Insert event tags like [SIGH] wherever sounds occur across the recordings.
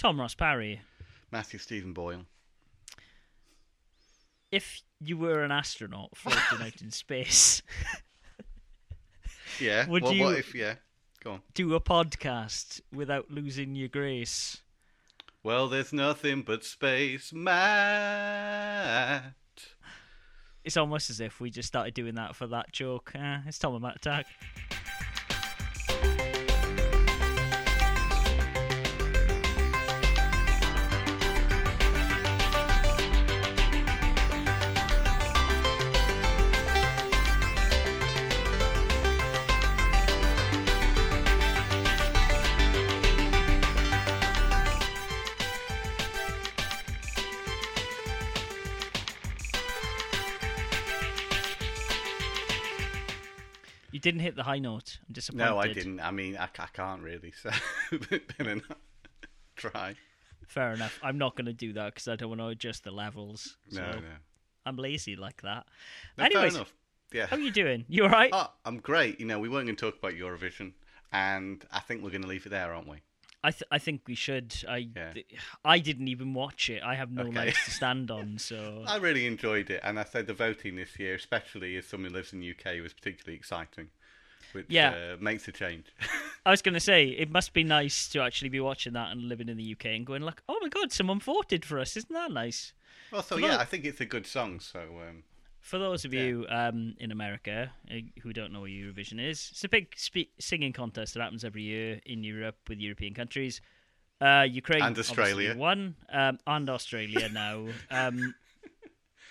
Tom Ross Parry, Matthew Stephen Boyle. if you were an astronaut floating [LAUGHS] out in space, [LAUGHS] Yeah. Would what, you- what if? Yeah. Go on. do a podcast without losing your grace. Well, there's nothing but space, Matt. It's almost as if we just started doing that for that joke. Uh, it's Tom and Matt Attack. The high note. I'm disappointed. No, I didn't. I mean, I, I can't really. So, [LAUGHS] [LAUGHS] try. Fair enough. I'm not going to do that because I don't want to adjust the levels. So No, no. I'm lazy like that. no Anyways, fair enough. Yeah. how are you doing? You all right? Oh, I'm great. You know, we weren't going to talk about Eurovision, and I think we're going to leave it there, aren't we? I th- I think we should. I Yeah. th- I didn't even watch it. I have no Okay. legs to stand [LAUGHS] on. So I really enjoyed it, and I said the voting this year, especially as someone who lives in the UK, was particularly exciting, which Yeah. uh, makes a change. [LAUGHS] I was going to say it must be nice to actually be watching that and living in the UK and going like, oh my god, someone voted for us. Isn't that nice? well, so For yeah, tho- I think it's a good song. So um, For those of Yeah. you um, in America uh, who don't know what Eurovision is, it's a big spe- singing contest that happens every year in Europe with European countries. Uh, Ukraine And Australia. won, um, and Australia now. [LAUGHS]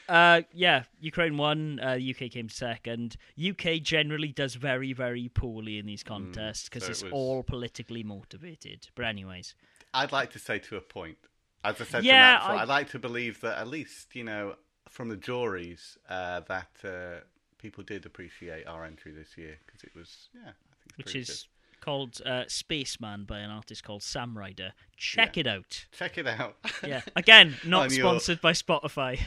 Uh, yeah, Ukraine won. Uh, UK came second. UK generally does very, very poorly in these contests because Mm, so it it's was- all politically motivated. But anyways, I'd like to say to a point, as I said Yeah, to Matt, before, I- I'd like to believe that at least you know from the juries uh, that uh, people did appreciate our entry this year because it was yeah, I think it's which is called uh, Spaceman by an artist called Sam Ryder. Check Yeah. it out. check it out. Yeah, again, [LAUGHS] not On your- sponsored by Spotify.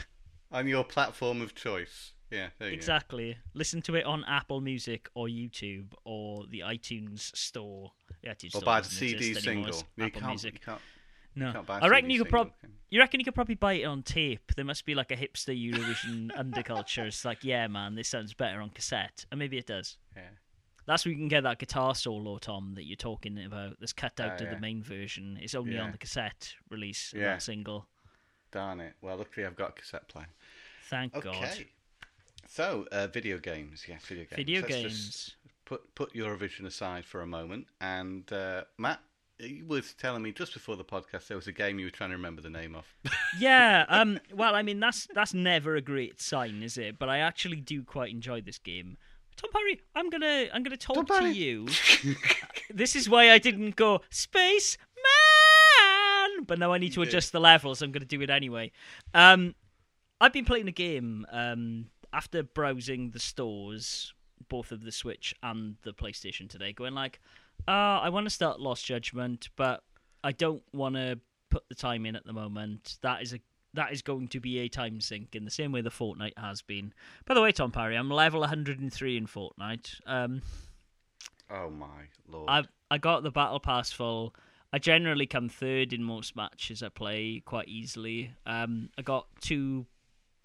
On your platform of choice. Yeah, there you Exactly. Listen to it on Apple Music or YouTube or the iTunes Store. The iTunes. Or Store buy the CD single. You Apple Music. you can't, no, can't buy reckon CD you could prob- single, can you? You reckon you could probably buy it on tape? There must be like a hipster Eurovision [LAUGHS] underculture. It's like, yeah, man, this sounds better on cassette, and maybe it does. Yeah. That's where you can get that guitar solo, Tom, that you're talking about. That's cut out Ah, of yeah. the main version. It's only Yeah. on the cassette release Yeah. that single. Darn it. Well, luckily I've got a cassette player. Thank Okay. God. So, uh, video games. Yes, video games. Video Let's games. Put put Eurovision aside for a moment. And uh, Matt, you was telling me just before the podcast there was a game you were trying to remember the name of. [LAUGHS] yeah. Um. Well, I mean, that's that's never a great sign, is it? But I actually do quite enjoy this game. Tom Parry, I'm gonna I'm gonna talk Tom to Parry. you. [LAUGHS] this is why I didn't go space man, but now I need to adjust the levels. I'm gonna do it anyway. Um, I've been playing a game. Um, after browsing the stores, both of the Switch and the PlayStation today, going like, uh, I want to start Lost Judgment, but I don't want to put the time in at the moment. That is a that is going to be a time sink in the same way the Fortnite has been. By the way, Tom Parry, I'm level 103 in Fortnite. Um, oh my lord. I I got the battle pass full. I generally come third in most matches I play quite easily. Um, I got two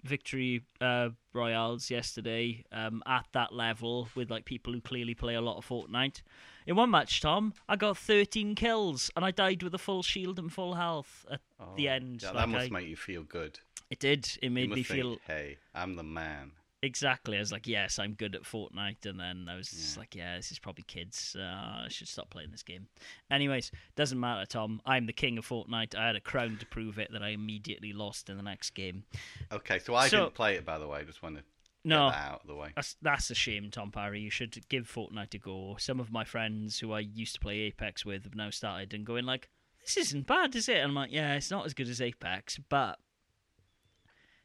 victory uh, royales yesterday um, at that level with like people who clearly play a lot of Fortnite. In one match, Tom, I got 13 kills and I died with a full shield and full health at the Oh, end. Yeah, Like, that must I- make you feel good. it did. It made me think, feel hey, I'm the man. Exactly. I was like, yes, I'm good at Fortnite, and then I was just Yeah. like, yeah, this is probably kids. Uh, I should stop playing this game. Anyways, doesn't matter, Tom. I'm the king of Fortnite. I had a crown to prove it that I immediately lost in the next game. Okay, so I So- didn't play it by the way. I Just want to No, get that out of the way. That's that's a shame, Tom Parry. You should give Fortnite a go. Some of my friends who I used to play Apex with have now started and going like, "This isn't bad, is it?" And I'm like, "Yeah, it's not as good as Apex, but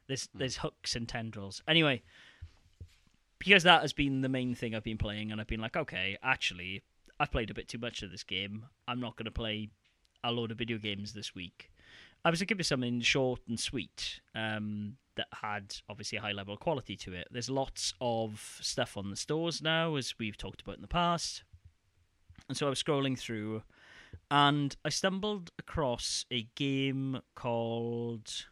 there's there's hooks and tendrils." Anyway, because that has been the main thing I've been playing, and I've been like, "Okay, actually, I've played a bit too much of this game. I'm not going to play a load of video games this week." I was looking for something short and sweet um, that had obviously a high level of quality to it. There's lots of stuff on the stores now, as we've talked about in the past. And so I was scrolling through and I stumbled across a game called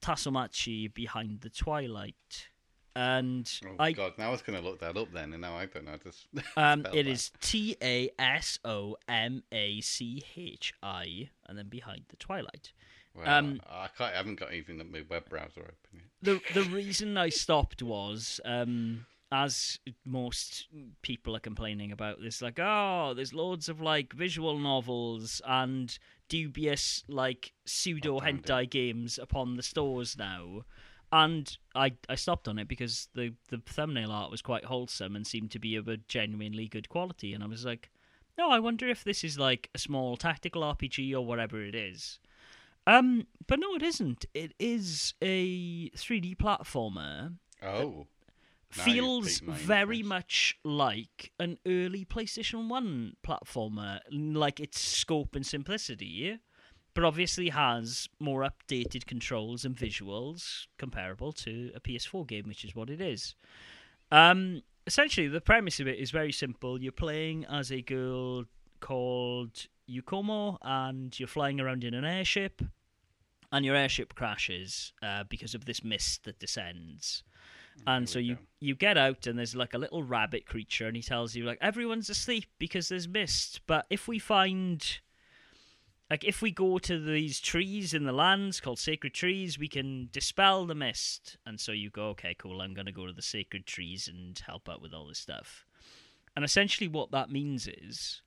Tasomachi Behind the Twilight. And Oh I God! Now I was going to look that up then, and now I don't know. to s- [LAUGHS] um it that. is T A S O M A C H I and then Behind the Twilight. Well, um, I can't. I haven't got even my web browser open yet. the the reason I stopped was um as most people are complaining about this like oh there's loads of like visual novels and dubious like pseudo hentai games upon the stores now and I I stopped on it because the the thumbnail art was quite wholesome and seemed to be of a genuinely good quality and I was like no I wonder if this is like a small tactical RPG or whatever it is um, but no, it isn't. It is a 3D platformer. Oh, Feels very interest. much like an early PlayStation 1 platformer, like its scope and simplicity, but obviously has more updated controls and visuals comparable to a PS4 game, which is what it is. Um, essentially, the premise of it is very simple. You're playing as a girl called Yukumo, and you're flying around in an airship, and your airship crashes uh, because of this mist that descends. And so you go. you get out, and there's like a little rabbit creature, and he tells you like everyone's asleep because there's mist. But if we find like if we go to these trees in the lands called sacred trees, we can dispel the mist. And so you go, okay, cool. I'm going to go to the sacred trees and help out with all this stuff. And essentially, what that means is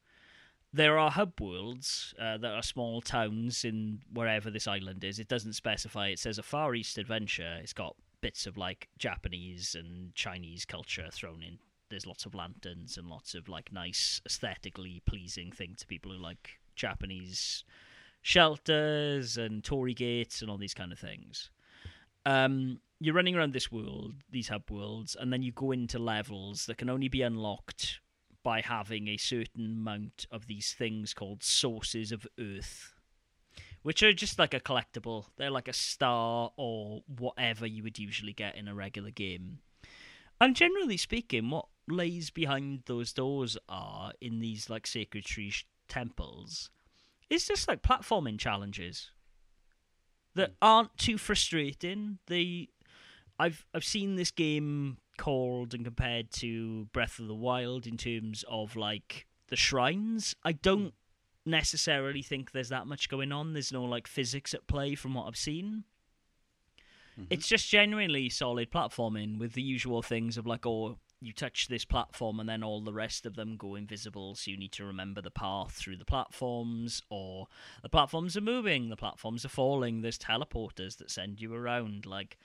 there are hub worlds uh, that are small towns in wherever this island is. It doesn't specify. It says a Far East adventure. It's got bits of like Japanese and Chinese culture thrown in. There's lots of lanterns and lots of like nice, aesthetically pleasing thing to people who like Japanese shelters and torii gates and all these kind of things. Um, you're running around this world, these hub worlds, and then you go into levels that can only be unlocked by having a certain amount of these things called sources of Earth, which are just like a collectible. They're like a star or whatever you would usually get in a regular game. And generally speaking, what lays behind those doors are in these like sacred tree temples is just like platforming challenges that hmm. aren't too frustrating. They, I've I've seen this game called and compared to Breath of the Wild in terms of like the shrines. I don't hmm. necessarily think there's that much going on. There's no like physics at play from what I've seen. Mm-hmm. It's just genuinely solid platforming with the usual things of like, oh, you touch this platform and then all the rest of them go invisible, so you need to remember the path through the platforms, or the platforms are moving, the platforms are falling, there's teleporters that send you around. Like,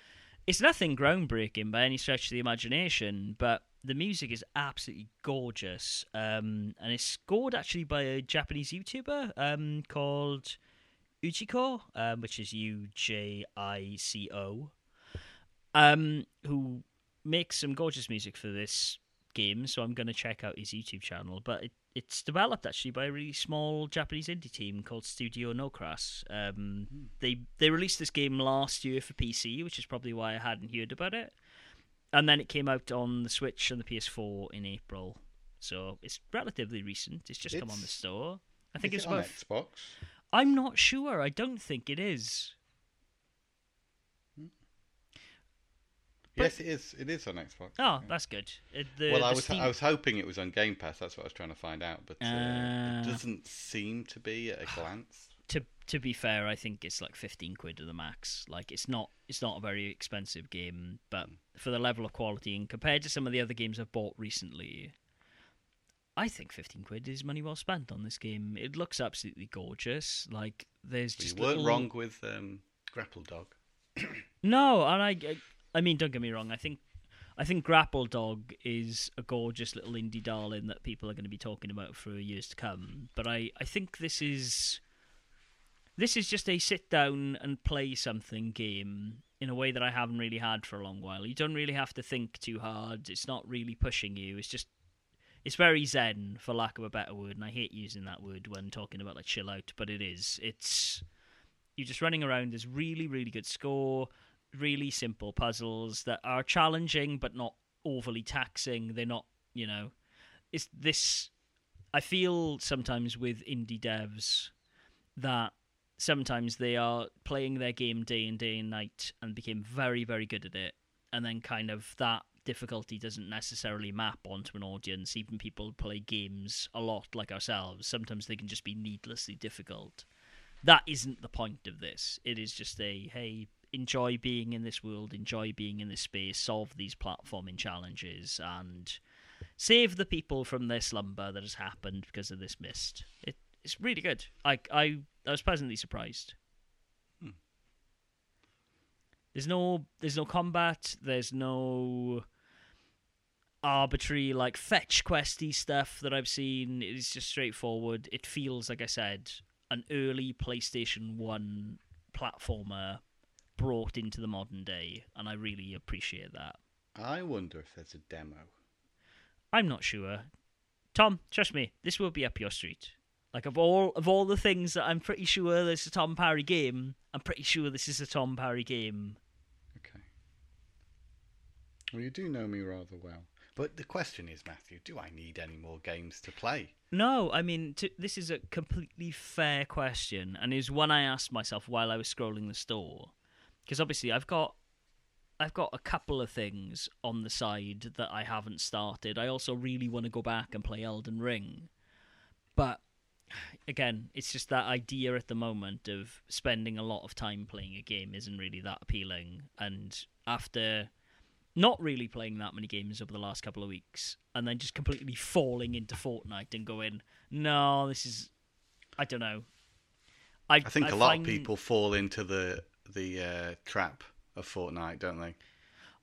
it's nothing groundbreaking by any stretch of the imagination, but the music is absolutely gorgeous. Um, and it's scored actually by a Japanese YouTuber um, called Ujico, um, which is U J I C O, um, who makes some gorgeous music for this game. So I'm going to check out his YouTube channel. But it, it's developed actually by a really small Japanese indie team called Studio Nocras. Um, They they released this game last year for PC, which is probably why I hadn't heard about it. And then it came out on the Switch and the PS4 in April. So it's relatively recent. It's just come on the store. I think Is it's it on about Xbox. I'm not sure. I don't think it is. But- yes, it is. It is on Xbox. Oh, yeah. that's good. Uh, the, well, I was Steam- I was hoping it was on Game Pass. That's what I was trying to find out, but uh, Ah. it doesn't seem to be at a glance. [SIGHS] to to be fair, I think it's like fifteen quid to the max. Like it's not it's not a very expensive game, but for the level of quality and compared to some of the other games I've bought recently, I think fifteen quid is money well spent on this game. It looks absolutely gorgeous. Like there's But you just weren't little- wrong with um, Grapple Dog. [COUGHS] No, and I, I mean, don't get me wrong. I think, I think Grapple Dog is a gorgeous little indie darling that people are going to be talking about for years to come. But I, I think this is, this is just a sit down and play something game in a way that I haven't really had for a long while. You don't really have to think too hard. It's not really pushing you. It's just. It's very zen, for lack of a better word, and I hate using that word when talking about like chill out, but it is. It's you're just running around. There's really, really good score really simple puzzles that are challenging but not overly taxing. They're not, you know, it's this. I feel sometimes with indie devs that sometimes they are playing their game day and day and night and became very very good at it, and then kind of that difficulty doesn't necessarily map onto an audience. Even people who play games a lot like ourselves, sometimes they can just be needlessly difficult. That isn't the point of this. It is just a hey, enjoy being in this world, enjoy being in this space, solve these platforming challenges, and save the people from their slumber that has happened because of this mist. It, it's really good. I, I, I was pleasantly surprised. Hmm. There's no, there's no combat. There's no arbitrary like fetch questy stuff that I've seen. It is just straightforward. It feels like I said an early PlayStation One platformer brought into the modern day, and I really appreciate that. I wonder if there's a demo. I'm not sure. Tom, trust me, this will be up your street. Like of all of all the things that I'm pretty sure this is a Tom Parry game, I'm pretty sure this is a Tom Parry game. Okay. Well, you do know me rather well. But the question is, Matthew, do I need any more games to play? No, I mean to, this is a completely fair question, and is one I asked myself while I was scrolling the store, because obviously I've got I've got a couple of things on the side that I haven't started. I also really want to go back and play Elden Ring. But again, it's just that idea at the moment of spending a lot of time playing a game isn't really that appealing. And after not really playing that many games over the last couple of weeks and then just completely falling into Fortnite and going, no, this is. I don't know. I, I think I a lot find- of people fall into the the uh, trap of Fortnite, don't they?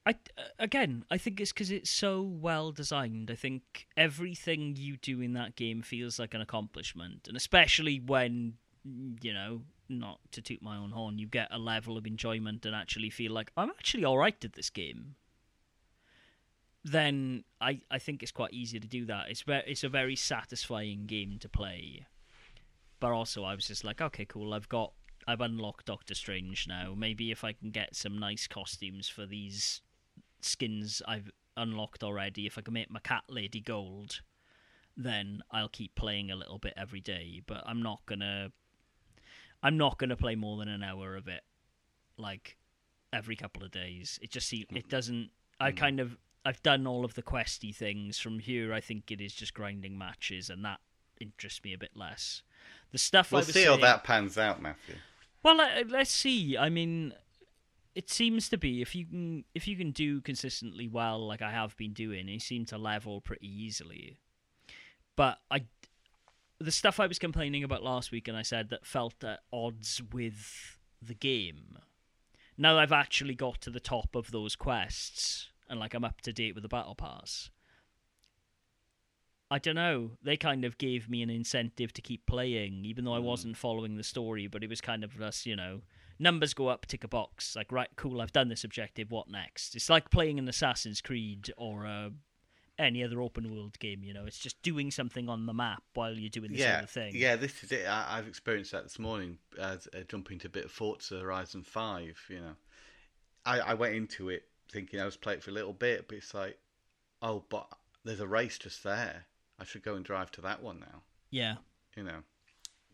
I again, I think it's because it's so well designed. I think everything you do in that game feels like an accomplishment, and especially when you know, not to toot my own horn, you get a level of enjoyment and actually feel like I'm actually all right at this game. Then I, I think it's quite easy to do that. It's ve- it's a very satisfying game to play. But also, I was just like, okay, cool. I've got I've unlocked Doctor Strange now. Maybe if I can get some nice costumes for these skins I've unlocked already, if I can make my cat lady gold, then I'll keep playing a little bit every day. But I'm not gonna I'm not gonna play more than an hour of it, like every couple of days. It just see it doesn't. I Mm. kind of I've done all of the questy things from here. I think it is just grinding matches, and that interests me a bit less. The stuff We'll see how that pans out, Matthew. Well, let- uh, let's see. I mean, it seems to be if you can if you can do consistently well, like I have been doing, you seem to level pretty easily. But I, the stuff I was complaining about last week, and I said that felt at odds with the game. Now I've actually got to the top of those quests, and like I'm up to date with the battle pass. I don't know. They kind of gave me an incentive to keep playing, even though I Mm. wasn't following the story. But it was kind of us, you know, numbers go up, tick a box. Like, right, cool, I've done this objective. What next? It's like playing an Assassin's Creed or uh, any other open world game. You know, it's just doing something on the map while you're doing this yeah, other thing. yeah, this is it. I, I've experienced that this morning as uh, jumping to a bit of Forza Horizon Five. You know, I, I went into it thinking I was playing it for a little bit, but it's like, oh, but there's a race just there. I should go and drive to that one now. yeah. You know,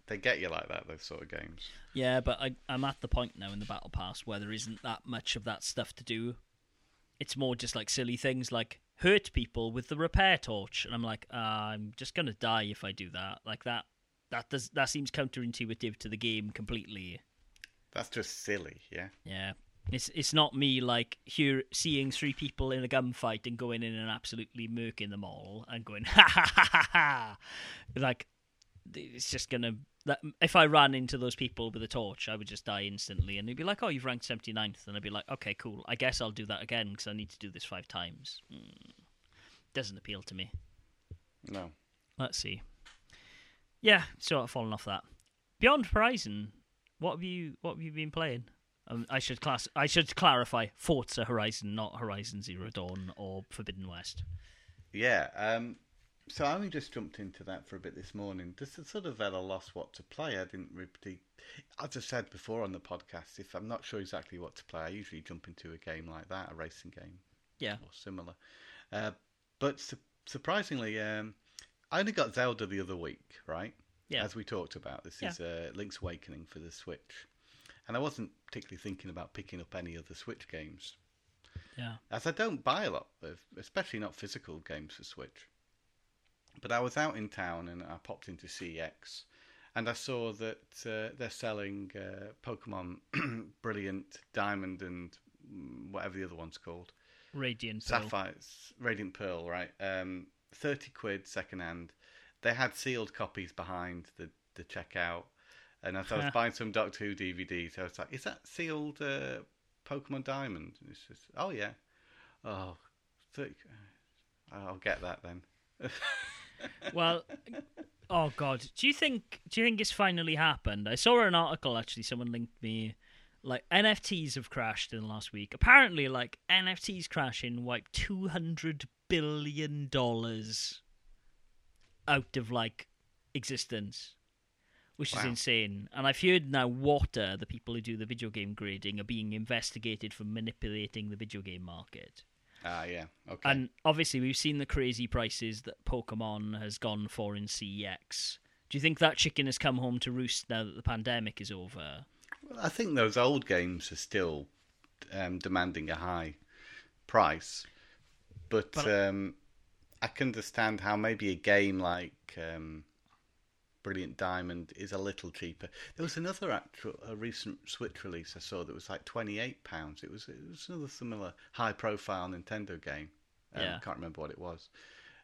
they get you like that. Those sort of games. Yeah, but I, I'm at the point now in the battle pass where there isn't that much of that stuff to do. It's more just like silly things like hurt people with the repair torch, and I'm like, uh, I'm just gonna die if I do that. Like that, that does that seems counterintuitive to the game completely. That's just silly. Yeah. Yeah, it's it's not me like here seeing three people in a gunfight and going in and absolutely murking them all and going [LAUGHS] ha ha ha ha ha. Like it's just gonna. That, if I ran into those people with a torch, I would just die instantly, and they'd be like, "Oh, you've ranked 79th," and I'd be like, "Okay, cool. I guess I'll do that again because I need to do this five times." Mm. Doesn't appeal to me. No. Let's see. Yeah, sort of fallen off that. Beyond Horizon, what have you what have you been playing? Um, I should class I should clarify Forza Horizon, not Horizon Zero Dawn or Forbidden West. Yeah. Um, so I only just jumped into that for a bit this morning. Just to sort of at a loss what to play. I didn't really. As I've said before on the podcast, if I'm not sure exactly what to play, I usually jump into a game like that, a racing game Yeah. or similar. Uh, but su- surprisingly, um, I only got Zelda the other week, right? Yeah. As we talked about, this Yeah. is uh, Link's Awakening for the Switch, and I wasn't particularly thinking about picking up any other Switch games, Yeah. as I don't buy a lot of, especially not physical games for Switch. But I was out in town and I popped into CEX, and I saw that uh, they're selling uh, Pokemon [CLEARS THROAT] Brilliant, Diamond, and whatever the other one's called. Radiant Pearl. Sapphires, Radiant Pearl, right? Um, thirty quid second hand. They had sealed copies behind the the checkout, and as I was buying some Doctor Who DVDs, I was like, "Is that sealed uh, Pokemon Diamond?" And it's just, "Oh yeah." Oh, 30, I'll get that then. [LAUGHS] Well, oh god, do you think do you think it's finally happened? I saw an article actually. Someone linked me. Like NFTs have crashed in the last week. Apparently, like NFTs crashing wiped two hundred billion dollars out of like existence, which is insane. And I've heard now Wata, the people who do the video game grading, are being investigated for manipulating the video game market. Ah, yeah, okay. And obviously, we've seen the crazy prices that Pokemon has gone for in CEX. Do you think that chicken has come home to roost now that the pandemic is over? Well, I think those old games are still um, demanding a high price, but, But- um, I can understand how maybe a game like um, Brilliant Diamond is a little cheaper. There was another actual a recent Switch release I saw that was like twenty eight pounds. It was it was another similar high profile Nintendo game. Um, Yeah. can't remember what it was.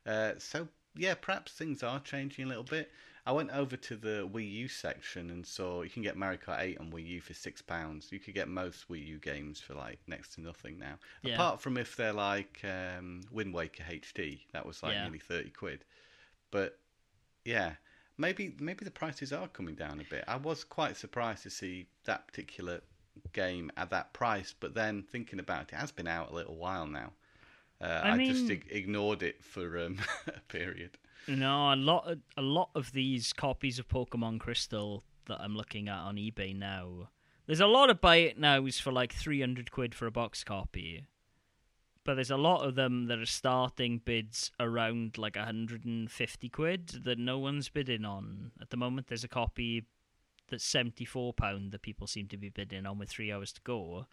Uh, so yeah, perhaps things are changing a little bit. I went over to the Wii U section and saw you can get Mario Kart 8 on Wii U for six pounds. You could get most Wii U games for like next to nothing now, Yeah. apart from if they're like um, Wind Waker HD. That was like Yeah. nearly thirty quid. But yeah, maybe maybe the prices are coming down a bit. I was quite surprised to see that particular game at that price, but then thinking about it, it has been out a little while now. Uh, I I, just mean- ig- ignored it for um, [LAUGHS] a period. No, a lot, of, a lot of these copies of Pokemon Crystal that I'm looking at on eBay now. There's a lot of buy it nows for like 300 quid for a box copy, but there's a lot of them that are starting bids around like 150 quid that no one's bidding on at the moment. There's a copy that's 74 pound that people seem to be bidding on with three hours to go.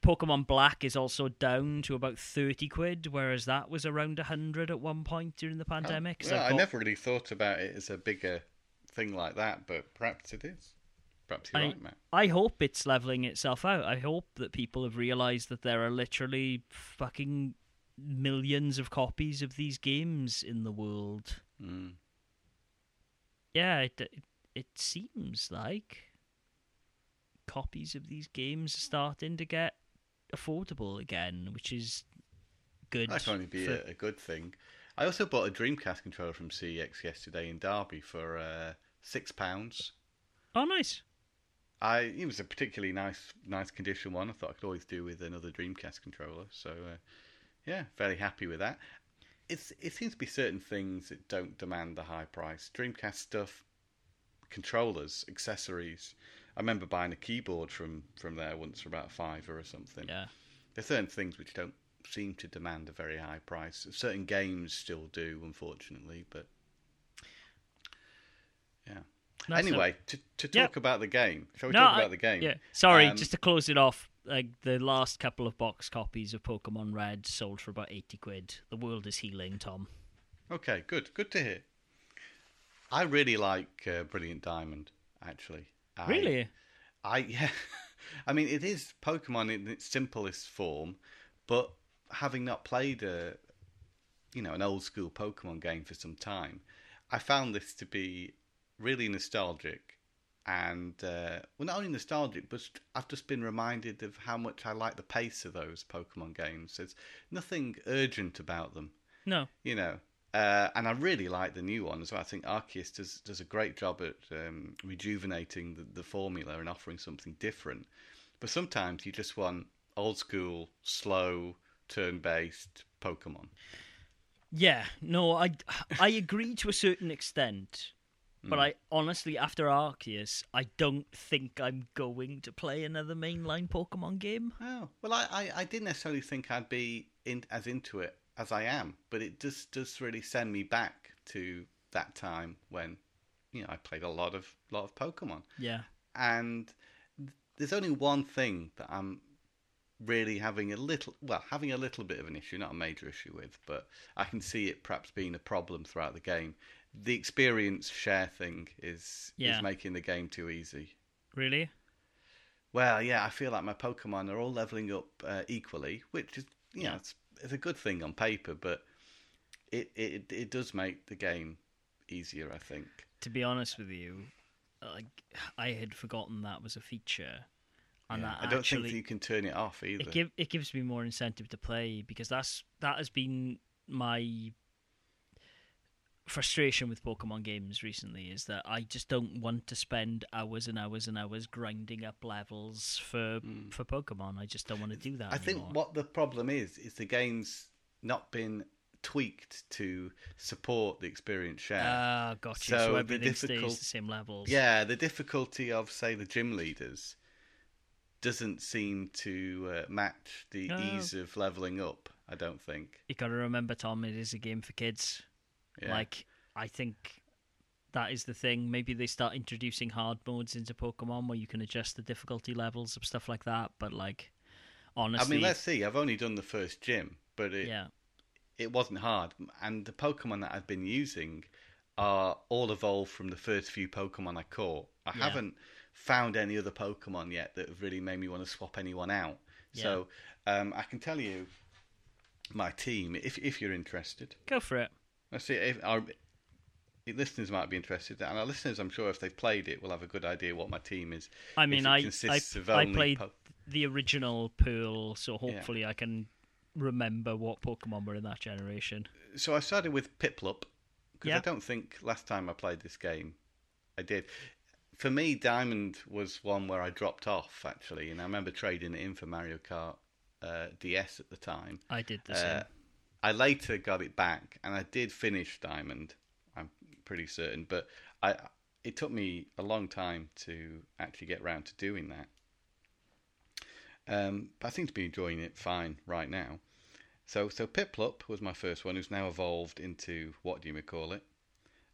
Pokemon Black is also down to about 30 quid, whereas that was around 100 at one point during the oh, pandemic. Oh, Well, I've I never really thought about it as a bigger thing like that, but perhaps it is. Perhaps you're I, right, Matt. I hope it's leveling itself out. I hope that people have realized that there are literally fucking millions of copies of these games in the world. Mm. Yeah, it it, it seems like copies of these games are starting to get affordable again, which is good. That can only be for- a, a good thing. I also bought a Dreamcast controller from CEX yesterday in Derby for uh, six pounds. Oh, nice. I it was a particularly nice nice condition one. I thought I could always do with another Dreamcast controller. So uh, yeah, fairly happy with that. It's it seems to be certain things that don't demand the high price. Dreamcast stuff, controllers, accessories. I remember buying a keyboard from from there once for about a fiver or something. Yeah. There's certain things which don't seem to demand a very high price. Certain games still do, unfortunately, but yeah. No, so- anyway, to to talk about the game. Shall we No, talk I- about the game? Yeah. Sorry, Um, just to close it off, like the last couple of box copies of Pokemon Red sold for about 80 quid. The world is healing, Tom. Okay, good. Good to hear. I really like uh, Brilliant Diamond. Actually, I, Really? I [LAUGHS] yeah. I mean, it is Pokemon in its simplest form, but having not played a, you know, an old school Pokemon game for some time, I found this to be really nostalgic, and uh, well, not only nostalgic, but I've just been reminded of how much I like the pace of those Pokemon games. There's nothing urgent about them No. you know. Uh, and I really like the new one as well. I think Arceus does does a great job at um, rejuvenating the, the formula and offering something different. But sometimes you just want old school, slow, turn based Pokemon. Yeah, no, I I agree to a certain extent. But mm. I honestly, after Arceus, I don't think I'm going to play another mainline Pokemon game. Oh well, I, I, I didn't necessarily think I'd be in, as into it as I am, but it just does really send me back to that time when you know I played a lot of lot of Pokemon, Yeah. and there's only one thing that I'm really having a little well having a little bit of an issue, not a major issue with, but I can see it perhaps being a problem throughout the game. The experience share thing is Yeah. is making the game too easy. Really? Well, yeah, I feel like my Pokemon are all leveling up uh, equally, which is you know Yeah. it's, it's a good thing on paper, but it, it it does make the game easier. I think. To be honest with you, like I had forgotten that was a feature, and Yeah. that I don't actually think you can turn it off either. it give it gives me more incentive to play because that's that has been my frustration with Pokemon games recently is that I just don't want to spend hours and hours and hours grinding up levels for for Pokemon. I just don't want to do that. I think what the problem is is the game's not been tweaked to support the experience share. Ah, got you. So So, the everything stays difficult- the same levels. yeah, the difficulty of say the gym leaders doesn't seem to uh, match the ease of leveling up. I don't think. you got to remember, Tom. It is a game for kids. Yeah. Like I think that is the thing. Maybe they start introducing hard modes into Pokemon where you can adjust the difficulty levels of stuff like that. But like, honestly, I mean, let's see. I've only done the first gym, but it, yeah, it wasn't hard. And the Pokemon that I've been using are all evolved from the first few Pokemon I caught. I Yeah. haven't found any other Pokemon yet that have really made me want to swap anyone out. So um, I can tell you my team if if you're interested. go for it. Let's see if our listeners might be interested, and our listeners, I'm sure, if they've played it, will have a good idea what my team is. I mean, I I, of I played po- the original Pearl, so hopefully I can remember what Pokemon were in that generation. so I started with Piplup because Yeah. I don't think last time I played this game I did. For me, Diamond was one where I dropped off actually, and I remember trading it in for Mario Kart uh, DS at the time. I did the same. Uh, I later got it back, and I did finish Diamond. I'm pretty certain, but I it took me a long time to actually get round to doing that. Um, but I seem to be enjoying it fine right now. So, so Piplup was my first one, who's now evolved into what do you call it?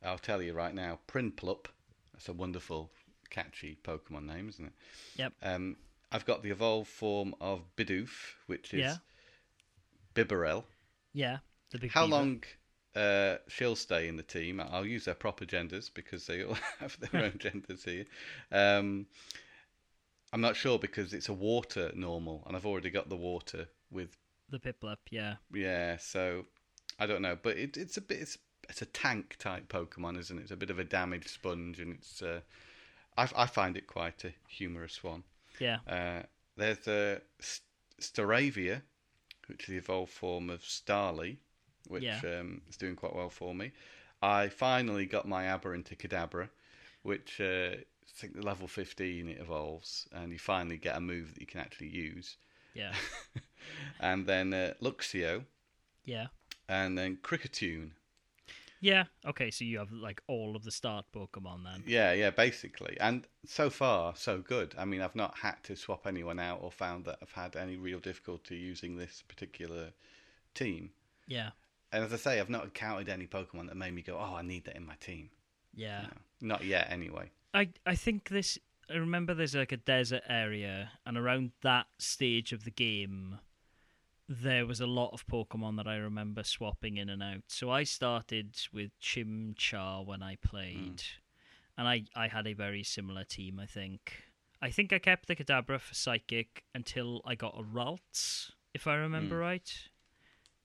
I'll tell you right now, Prinplup. That's a wonderful, catchy Pokemon name, isn't it? Yep. Um, I've got the evolved form of Bidoof, which is Yeah. Bibarel. Yeah, the big. How beaver. long uh, she'll stay in the team? I'll use their proper genders because they all [LAUGHS] have their own [LAUGHS] genders here. Um, I'm not sure because it's a water normal, and I've already got the water with The Piplup, yeah. yeah. So I don't know, but it, it's a bit it's, it's a tank type Pokemon, isn't it? It's a bit of a damage sponge, and it's uh, I, I find it quite a humorous one. Yeah. Uh, there's a St- Staravia, which is the evolved form of Starly, which Yeah. um, is doing quite well for me. I finally got my Abra into Kadabra, which uh, I think the level 15 it evolves, and you finally get a move that you can actually use. Yeah. [LAUGHS] and then uh, Luxio, Yeah. and then Kricketune. Yeah. Okay, so you have like all of the start Pokemon then. Yeah, yeah, basically. And so far, so good. I mean, I've not had to swap anyone out or found that I've had any real difficulty using this particular team. Yeah. And as I say, I've not encountered any Pokemon that made me go, "Oh, I need that in my team." Yeah. No, not yet, anyway. I I think this. I remember there's like a desert area, and around that stage of the game, there was a lot of Pokemon that I remember swapping in and out. So I started with Chimchar when I played, and I I had a very similar team. I think. I think I kept the Kadabra for Psychic until I got a Ralts, if I remember Hmm. right.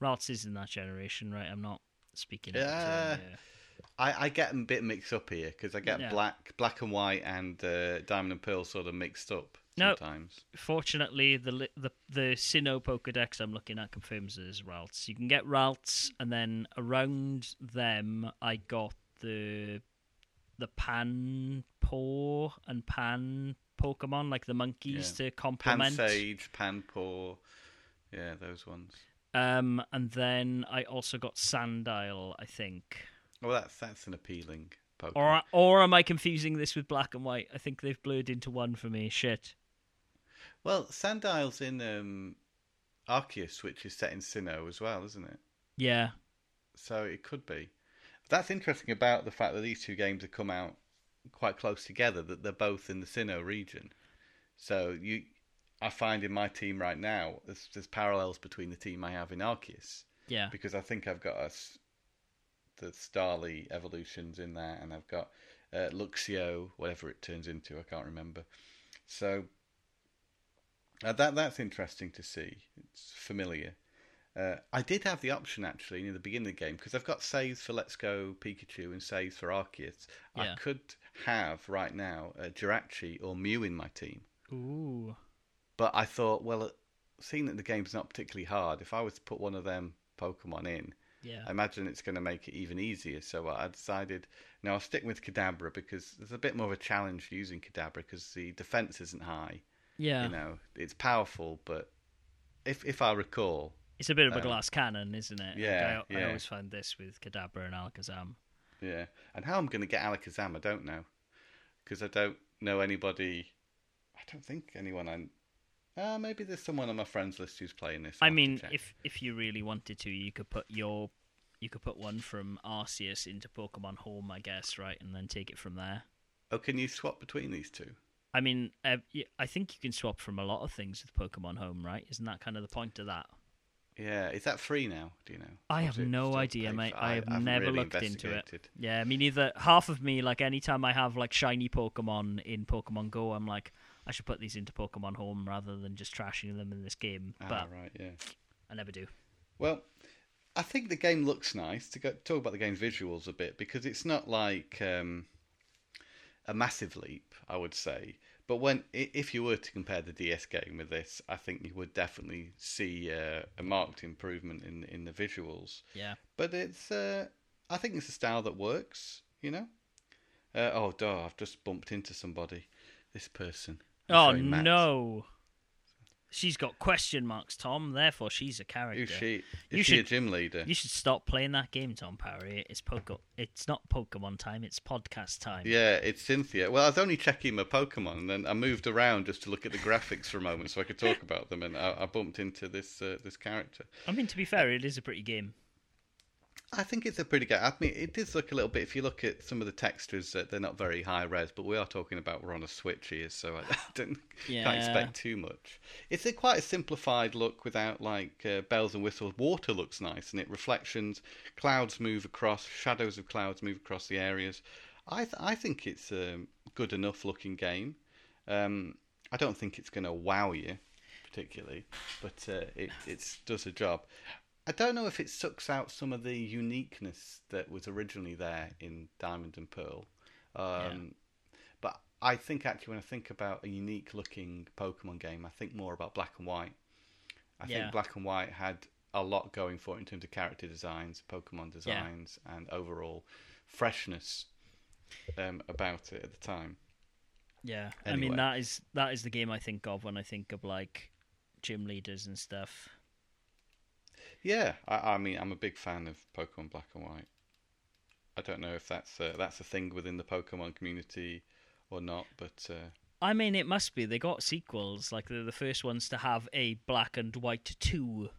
Ralts is in that generation, right? I'm not speaking. Yeah. I, I get a bit mixed up here because I get Yeah. black, black and white, and uh, diamond and pearl sort of mixed up No. sometimes. fortunately, the the the Sinnoh Pokedex I'm looking at confirms there's Ralts. You can get Ralts, and then around them, I got the the Panpour and Pan Pokemon, like the monkeys, to complement. Pansage, Panpour, yeah, those ones. Um, and then I also got Sandile, I think. Oh, that's that's an appealing Pokemon. Or or am I confusing this with Black and White? I think they've blurred into one for me. Shit. Well, Sandile's in um, Arceus, which is set in Sinnoh as well, isn't it? Yeah, So it could be. That's interesting about the fact that these two games have come out quite close together. That they're both in the Sinnoh region. So you, I find in my team right now, there's, there's parallels between the team I have in Arceus yeah, because I think I've got us the Starly evolutions in there, and I've got uh, Luxio, whatever it turns into, I can't remember. So uh, that that's interesting to see. It's familiar. Uh, I did have the option actually near the beginning of the game because I've got saves for Let's Go Pikachu and saves for Arceus. Yeah. I could have right now uh, Jirachi or Mew in my team, ooh, but I thought, well, uh, seeing that the game's not particularly hard, if I was to put one of them Pokemon in, yeah, I imagine it's going to make it even easier. So I decided, no, I'll stick with Kadabra because there's a bit more of a challenge using Kadabra because the defense isn't high. Yeah. You know, it's powerful, but if if I recall, It's a bit of a Um, glass cannon, isn't it? yeah, I, I always find this with Kadabra and Alakazam. yeah, and how I'm going to get Alakazam, I don't know because I don't know anybody. I don't think anyone I. Uh, maybe there's someone on my friends list who's playing this. I I'll have mean, if if you really wanted to, you could put your you could put one from Arceus into Pokemon Home, I guess, right, and then take it from there. oh, can you swap between these two? I mean, I think you can swap from a lot of things with Pokemon Home, right? Isn't that kind of the point of that? Yeah, is that free now? Do you know? I have no idea, mate. for- I have haven't never really looked into it. Yeah, I mean, either half of me, like, anytime I have like shiny Pokemon in Pokemon Go, I'm like, I should put these into Pokemon Home rather than just trashing them in this game. Ah, But right, yeah. I never do. Well, I think the game looks nice. To go, talk about the game's visuals a bit because it's not like um, a massive leap, I would say. But when if you were to compare the DS game with this, I think you would definitely see uh, a marked improvement in in the visuals. Yeah. But it's uh, I think it's a style that works. You know. Uh, oh, duh, I've just bumped into somebody. This person. I'm Oh no. She's got question marks, Tom. Therefore, she's a character. Who's she? Is You she a should- gym leader? You should stop playing that game, Tom Parry. It's Poke. It's not Pokemon time. It's podcast time. Yeah, it's Cynthia. Well, I was only checking my Pokemon, and then I moved around just to look at the graphics for a moment, so I could talk about them. And I, I bumped into this uh, this character. I mean, to be fair, it is a pretty game. I think it's a pretty good. I mean, it does look a little bit. If you look at some of the textures, uh, they're not very high res, but we are talking about we're on a Switch here, so I [LAUGHS] don't Yeah. can't expect too much. It's a quite a simplified look without like uh, bells and whistles. Water looks nice, and it reflections. Clouds move across. Shadows of clouds move across the areas. I th- I think it's a good enough looking game. Um, I don't think it's going to wow you particularly, but uh, it it does a job. I don't know if it sucks out some of the uniqueness that was originally there in Diamond and Pearl. Um, But I think actually, when I think about a unique looking Pokemon game, I think more about Black and White. I Yeah. think Black and White had a lot going for it in terms of character designs, Pokemon designs, and overall freshness um, about it at the time. Yeah, I mean that is that is the game I think of when I think of like gym leaders and stuff. Yeah, I, I mean, I'm a big fan of Pokemon Black and White. I don't know if that's a, that's a thing within the Pokemon community or not, but uh, I mean, it must be. They got sequels. Like they're the first ones to have a Black and White two.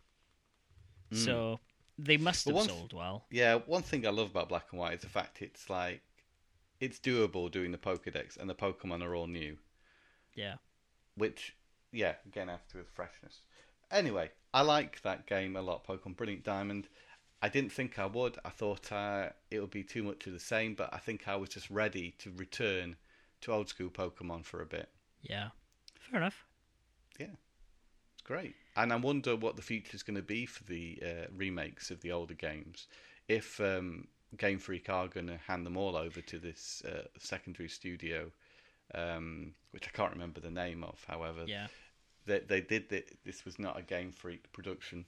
So they must. Have one- sold well. yeah, one thing I love about Black and White is the fact it's like it's doable doing the Pokedex, and the Pokemon are all new. Yeah. which yeah again to do with freshness anyway i like that game a lot pokemon brilliant diamond i didn't think i would i thought uh, it would be too much of the same but i think i was just ready to return to old school pokemon for a bit Yeah. Fair enough. Yeah, it's great and i wonder what the future is going to be for the uh, remakes of the older games if um, game freak are going to hand them all over to this uh, secondary studio um, which i can't remember the name of however Yeah. They, they did that. This was not a Game Freak production.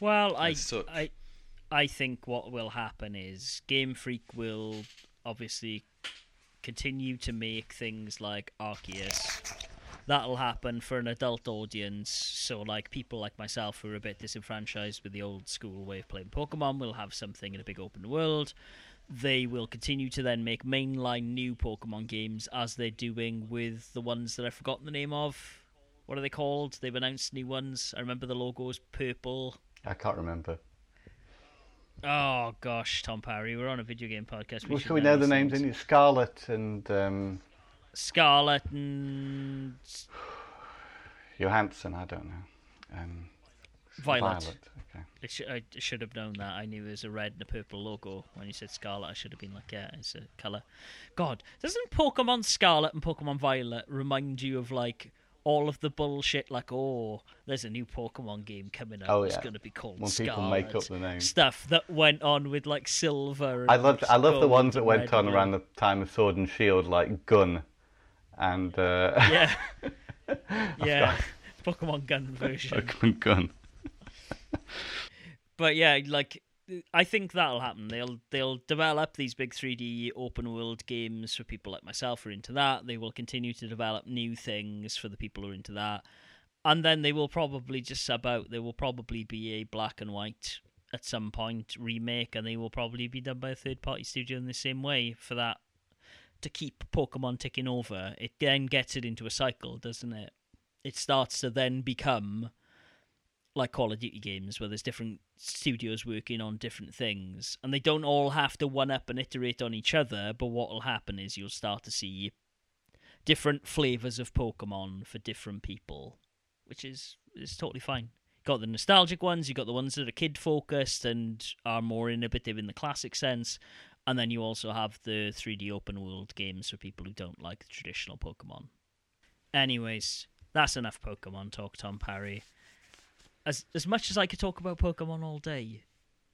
Well, I. I, I think what will happen is Game Freak will obviously continue to make things like Arceus. That'll happen for an adult audience. So, like people like myself who are a bit disenfranchised with the old school way of playing Pokemon, will have something in a big open world. They will continue to then make mainline new Pokemon games as they're doing with the ones that I've forgotten the name of. What are they called? They've announced new ones. I remember the logo is purple. I can't remember. Oh gosh, Tom Parry, we're on a video game podcast. Well, should we know the names? it? Scarlet and um, Scarlet and [SIGHS] Johansson. I don't know. Um, Violet. Okay. It sh- I should have known that. I knew it was a red and a purple logo. When you said Scarlet, I should have been like, yeah, it's a colour. God, doesn't Pokemon Scarlet and Pokemon Violet remind you of like all of the bullshit? Like, oh, there's a new Pokemon game coming out. Oh, yeah. It's going to be called When Scarlet. people make up the name. Stuff that went on with like Silver. And I love I love the ones that went on around the time of Sword and Shield, like Gun, and uh, Yeah. [LAUGHS] yeah. Pokemon Gun version. Pokemon Gun. but yeah, like I think that'll happen. They'll they'll develop these big 3D open world games for people like myself who are into that. They will continue to develop new things for the people who are into that. And then they will probably just sub out. There will probably be a black and white at some point remake, and they will probably be done by a third party studio in the same way for that to keep Pokemon ticking over. It then gets it into a cycle, doesn't it? It starts to then become like Call of Duty games where there's different studios working on different things and they don't all have to one up and iterate on each other, but what will happen is you'll start to see different flavors of Pokemon for different people, which is is totally fine. You got the nostalgic ones, you got the ones that are kid focused and are more innovative in the classic sense, and then you also have the 3D open world games for people who don't like the traditional Pokemon. Anyways, that's enough Pokemon talk, Tom Parry as as much as I could talk about Pokemon all day,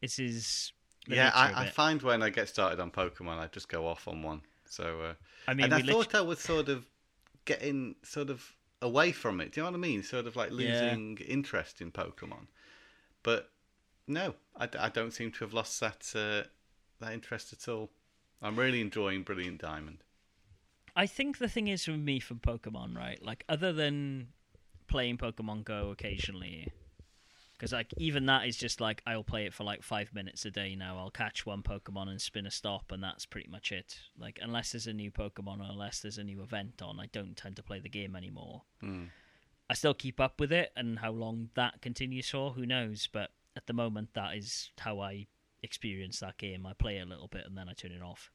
this is Yeah, I, I find when I get started on Pokemon, I just go off on one. So, uh, I mean, and I thought I was sort of getting sort of away from it. Do you know what I mean? Sort of like Yeah. losing interest in Pokemon. But no, I don't seem to have lost that uh, that interest at all. I'm really enjoying Brilliant Diamond. I think the thing is with me from Pokemon, right? Like, other than playing Pokemon Go occasionally, because like even that is just like I'll play it for like five minutes a day now. I'll catch one Pokemon and spin a stop, and that's pretty much it. Like, unless there's a new Pokemon or unless there's a new event on, I don't tend to play the game anymore. Hmm. I still keep up with it, and how long that continues for, who knows? But at the moment, that is how I experience that game. I play a little bit and then I turn it off.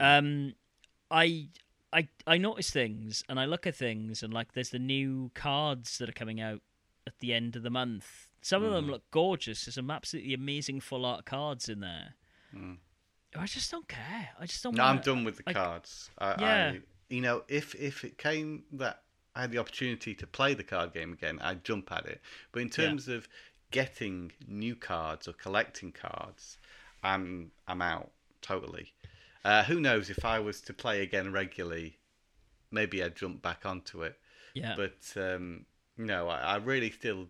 Um, I I I notice things and I look at things and like there's the new cards that are coming out at the end of the month. Some of them look gorgeous. There's some absolutely amazing full art cards in there. I just don't care. I just don't. No, I'm done with the like- cards. I, Yeah. I, you know, if if it came that I had the opportunity to play the card game again, I'd jump at it. But in terms of getting new cards or collecting cards, I'm I'm out totally. Uh, who knows if I was to play again regularly, maybe I'd jump back onto it. Yeah. But um, no, I, I really still,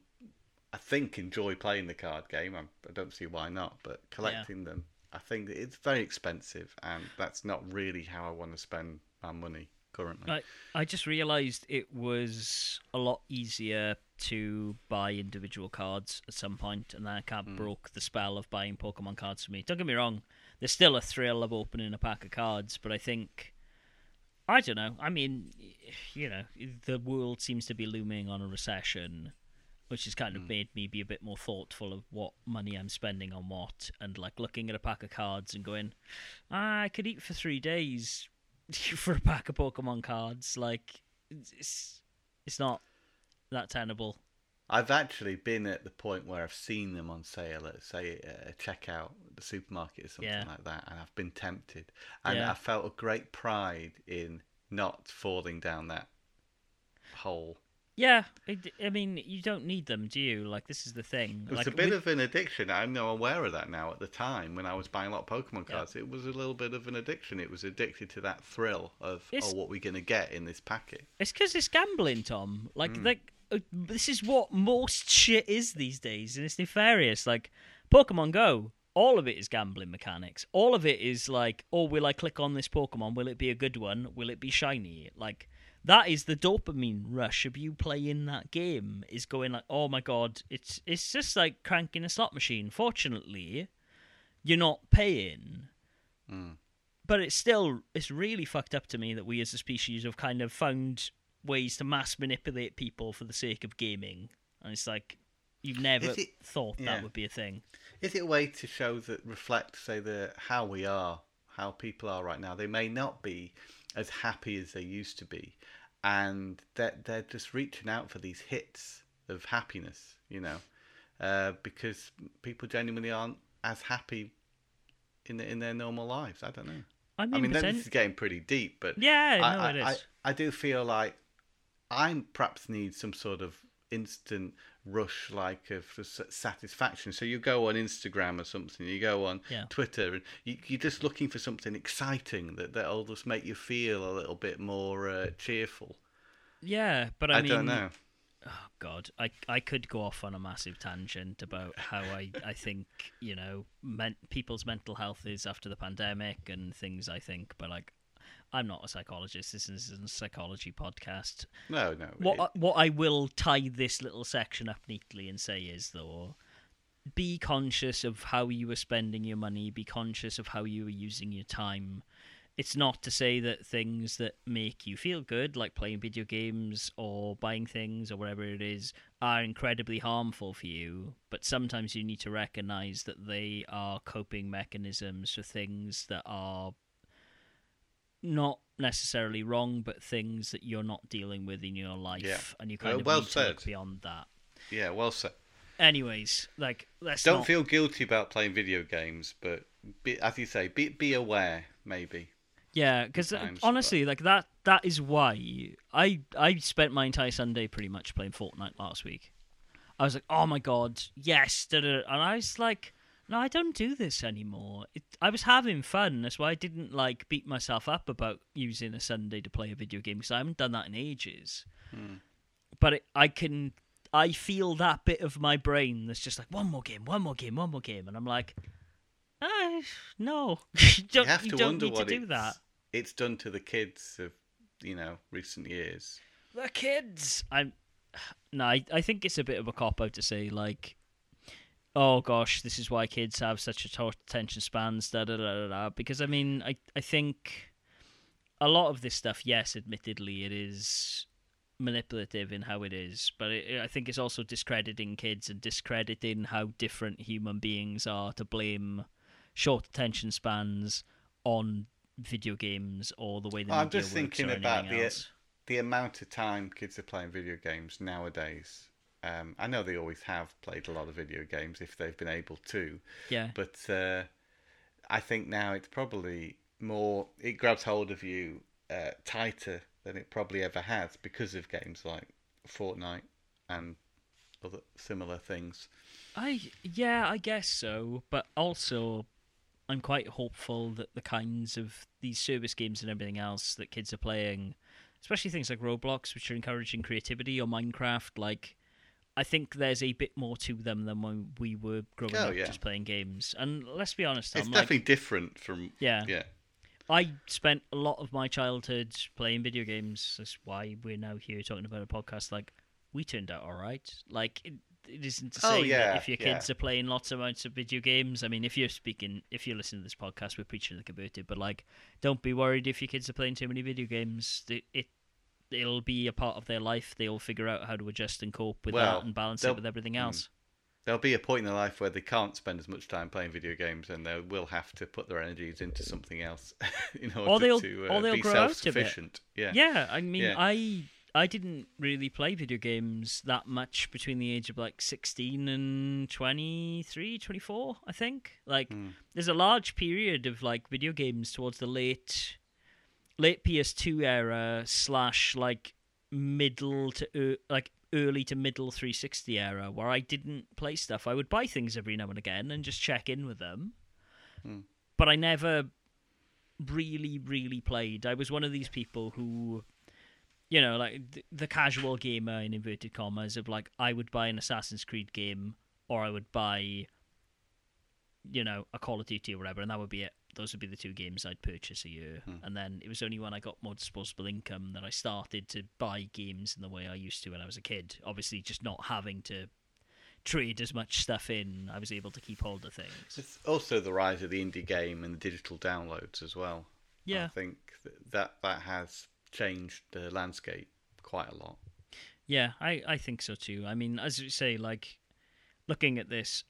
I think, enjoy playing the card game. I, I don't see why not. But collecting them, I think it's very expensive, and that's not really how I want to spend my money currently. I, I just realised it was a lot easier to buy individual cards at some point, and that kind of broke the spell of buying Pokemon cards for me. Don't get me wrong, there's still a thrill of opening a pack of cards, but I think. I don't know. I mean, you know, the world seems to be looming on a recession, which has kind of made me be a bit more thoughtful of what money I'm spending on what, and like looking at a pack of cards and going, "Ah, I could eat for three days [LAUGHS] for a pack of Pokemon cards. Like, it's it's not that tenable. I've actually been at the point where I've seen them on sale at, say, a checkout at the supermarket or something Yeah. like that, and I've been tempted, and Yeah. I felt a great pride in not falling down that hole. Yeah, I, I mean, you don't need them, do you? Like, this is the thing. It was like, a bit with- of an addiction. I'm now aware of that now. At the time when I was buying a lot of Pokemon Yeah. cards, it was a little bit of an addiction. It was addicted to that thrill of It's- oh, what we're gonna get in this packet. It's because it's gambling, Tom. Like, Hmm. like uh, this is what most shit is these days, and it's nefarious. Like Pokemon Go, all of it is gambling mechanics. All of it is like, oh, will I click on this Pokemon? Will it be a good one? Will it be shiny? Like that is the dopamine rush of you playing that game. Is going like, oh my god, it's it's just like cranking a slot machine. Fortunately, you're not paying mm. but it's still it's really fucked up to me that we as a species have kind of found ways to mass manipulate people for the sake of gaming and it's like you've never it- thought yeah. that would be a thing Is it a way to show that reflect, say, the how we are, how people are right now? They may not be as happy as they used to be, and they're they're just reaching out for these hits of happiness, you know, uh, because people genuinely aren't as happy in the, in their normal lives. I don't know. I mean, I mean, poten- this is getting pretty deep, but yeah, no, I, it is. I, I, I do feel like I perhaps need some sort of instant rush like of satisfaction. So you go on Instagram or something, you go on Yeah. Twitter, and you, you're just looking for something exciting that that'll just make you feel a little bit more uh, cheerful. yeah, but I, I, mean, don't know. oh god i i could go off on a massive tangent about how i i think you know men, people's mental health is after the pandemic and things i think but like i'm not a psychologist this is a psychology podcast No, no. what it- I, what i will tie this little section up neatly and say is though be conscious of how you are spending your money be conscious of how you are using your time it's not to say that things that make you feel good, like playing video games or buying things or whatever it is, are incredibly harmful for you. But sometimes you need to recognize that they are coping mechanisms for things that are not necessarily wrong, but things that you're not dealing with in your life, Yeah. and you kind Well- of well need to look said. beyond that. yeah, well said. Anyways, like let's Don't not... feel guilty about playing video games, but be, as you say, be be aware. Maybe. Yeah, because uh, times, honestly, like that that is why I I spent my entire Sunday pretty much playing Fortnite last week. I was like, oh my god, yes, da, da, da. and I was like, no, I don't do this anymore. It, I was having fun. That's why I didn't like beat myself up about using a Sunday to play a video game because I haven't done that in ages. But it, I can, I feel that bit of my brain that's just like one more game, one more game, one more game, and I'm like, ah, no, [LAUGHS] you don't, you have to don't wonder need what to do it's, that. it's done to the kids of you know recent years. the kids. I'm [SIGHS] no, I, I think it's a bit of a cop out to say like, oh gosh, this is why kids have such a short attention spans. Da da da da. da. Because I mean, I I think a lot of this stuff, yes, admittedly, it is manipulative in how it is, but it, I think it's also discrediting kids and discrediting how different human beings are to blame short attention spans on video games or the way the I'm just thinking about the else. the amount of time kids are playing video games nowadays. Um, I know they always have played a lot of video games if they've been able to, Yeah. but uh, I think now it's probably more. It grabs hold of you uh, tighter than it probably ever has because of games like Fortnite and other similar things. I yeah, I guess so, but also I'm quite hopeful that the kinds of these service games and everything else that kids are playing, especially things like Roblox, which are encouraging creativity, or Minecraft, like I think there's a bit more to them than when we were growing Oh, up yeah. just playing games. And let's be honest, It's Tom, definitely like, different from yeah, yeah. I spent a lot of my childhood playing video games. That's why we're now here talking about a podcast. Like, we turned out all right. Like, it, it isn't to Oh, say yeah, that if your yeah. kids are playing lots of amounts of video games. I mean, if you're speaking, if you're listening to this podcast, we're preaching to the converted. But like, don't be worried if your kids are playing too many video games. It, it it'll be a part of their life. They'll figure out how to adjust and cope with Well, that and balance it with everything mm. else. There'll be a point in their life where they can't spend as much time playing video games, and they will have to put their energies into something else [LAUGHS] in order Or they'll- to or uh, they'll be grow out of it. self-sufficient. Yeah. Yeah, I mean, Yeah. I I didn't really play video games that much between the age of like 16 and 23, 24, I think. Like Hmm. there's a large period of like video games towards the late late PS2 era slash like middle to er, like early to middle 360 era where I didn't play stuff. I would buy things every now and again and just check in with them. Hmm. But I never really really played. I was one of these people who you know, like the casual gamer in inverted commas of like I would buy an Assassin's Creed game or I would buy you know, a Call of Duty or whatever, and that would be it. Those would be the two games I'd purchase a year. Hmm. And then it was only when I got more disposable income that I started to buy games in the way I used to when I was a kid. Obviously, just not having to trade as much stuff in, I was able to keep hold of things. It's also the rise of the indie game and the digital downloads as well. Yeah, I think that that, that has changed the landscape quite a lot. Yeah, I, I think so too. I mean, as you say, like looking at this,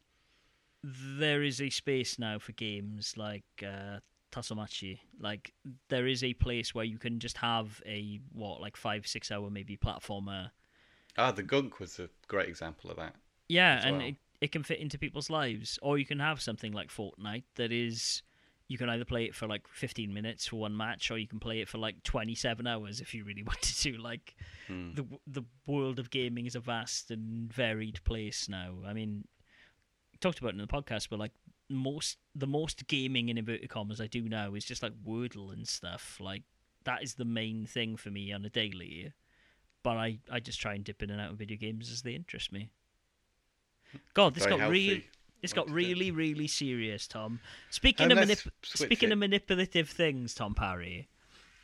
there is a space now for games like uh, Tasomachi. Like there is a place where you can just have a what like five six hour maybe platformer. Ah, the Gunk was a great example of that. Yeah, and well. it, it can fit into people's lives, or you can have something like Fortnite that is. You can either play it for like 15 minutes for one match, or you can play it for like 27 hours if you really [LAUGHS] wanted to. Like, Hmm. the the world of gaming is a vast and varied place now. I mean, talked about it in the podcast, but like most the most gaming in inverted commas I do now is just like Wordle and stuff. Like that is the main thing for me on a daily. But I, I just try and dip in and out of video games as they interest me. God, this Very got real. This got really, really serious, Tom. Speaking And of manip- speaking it. of manipulative things, Tom Parry,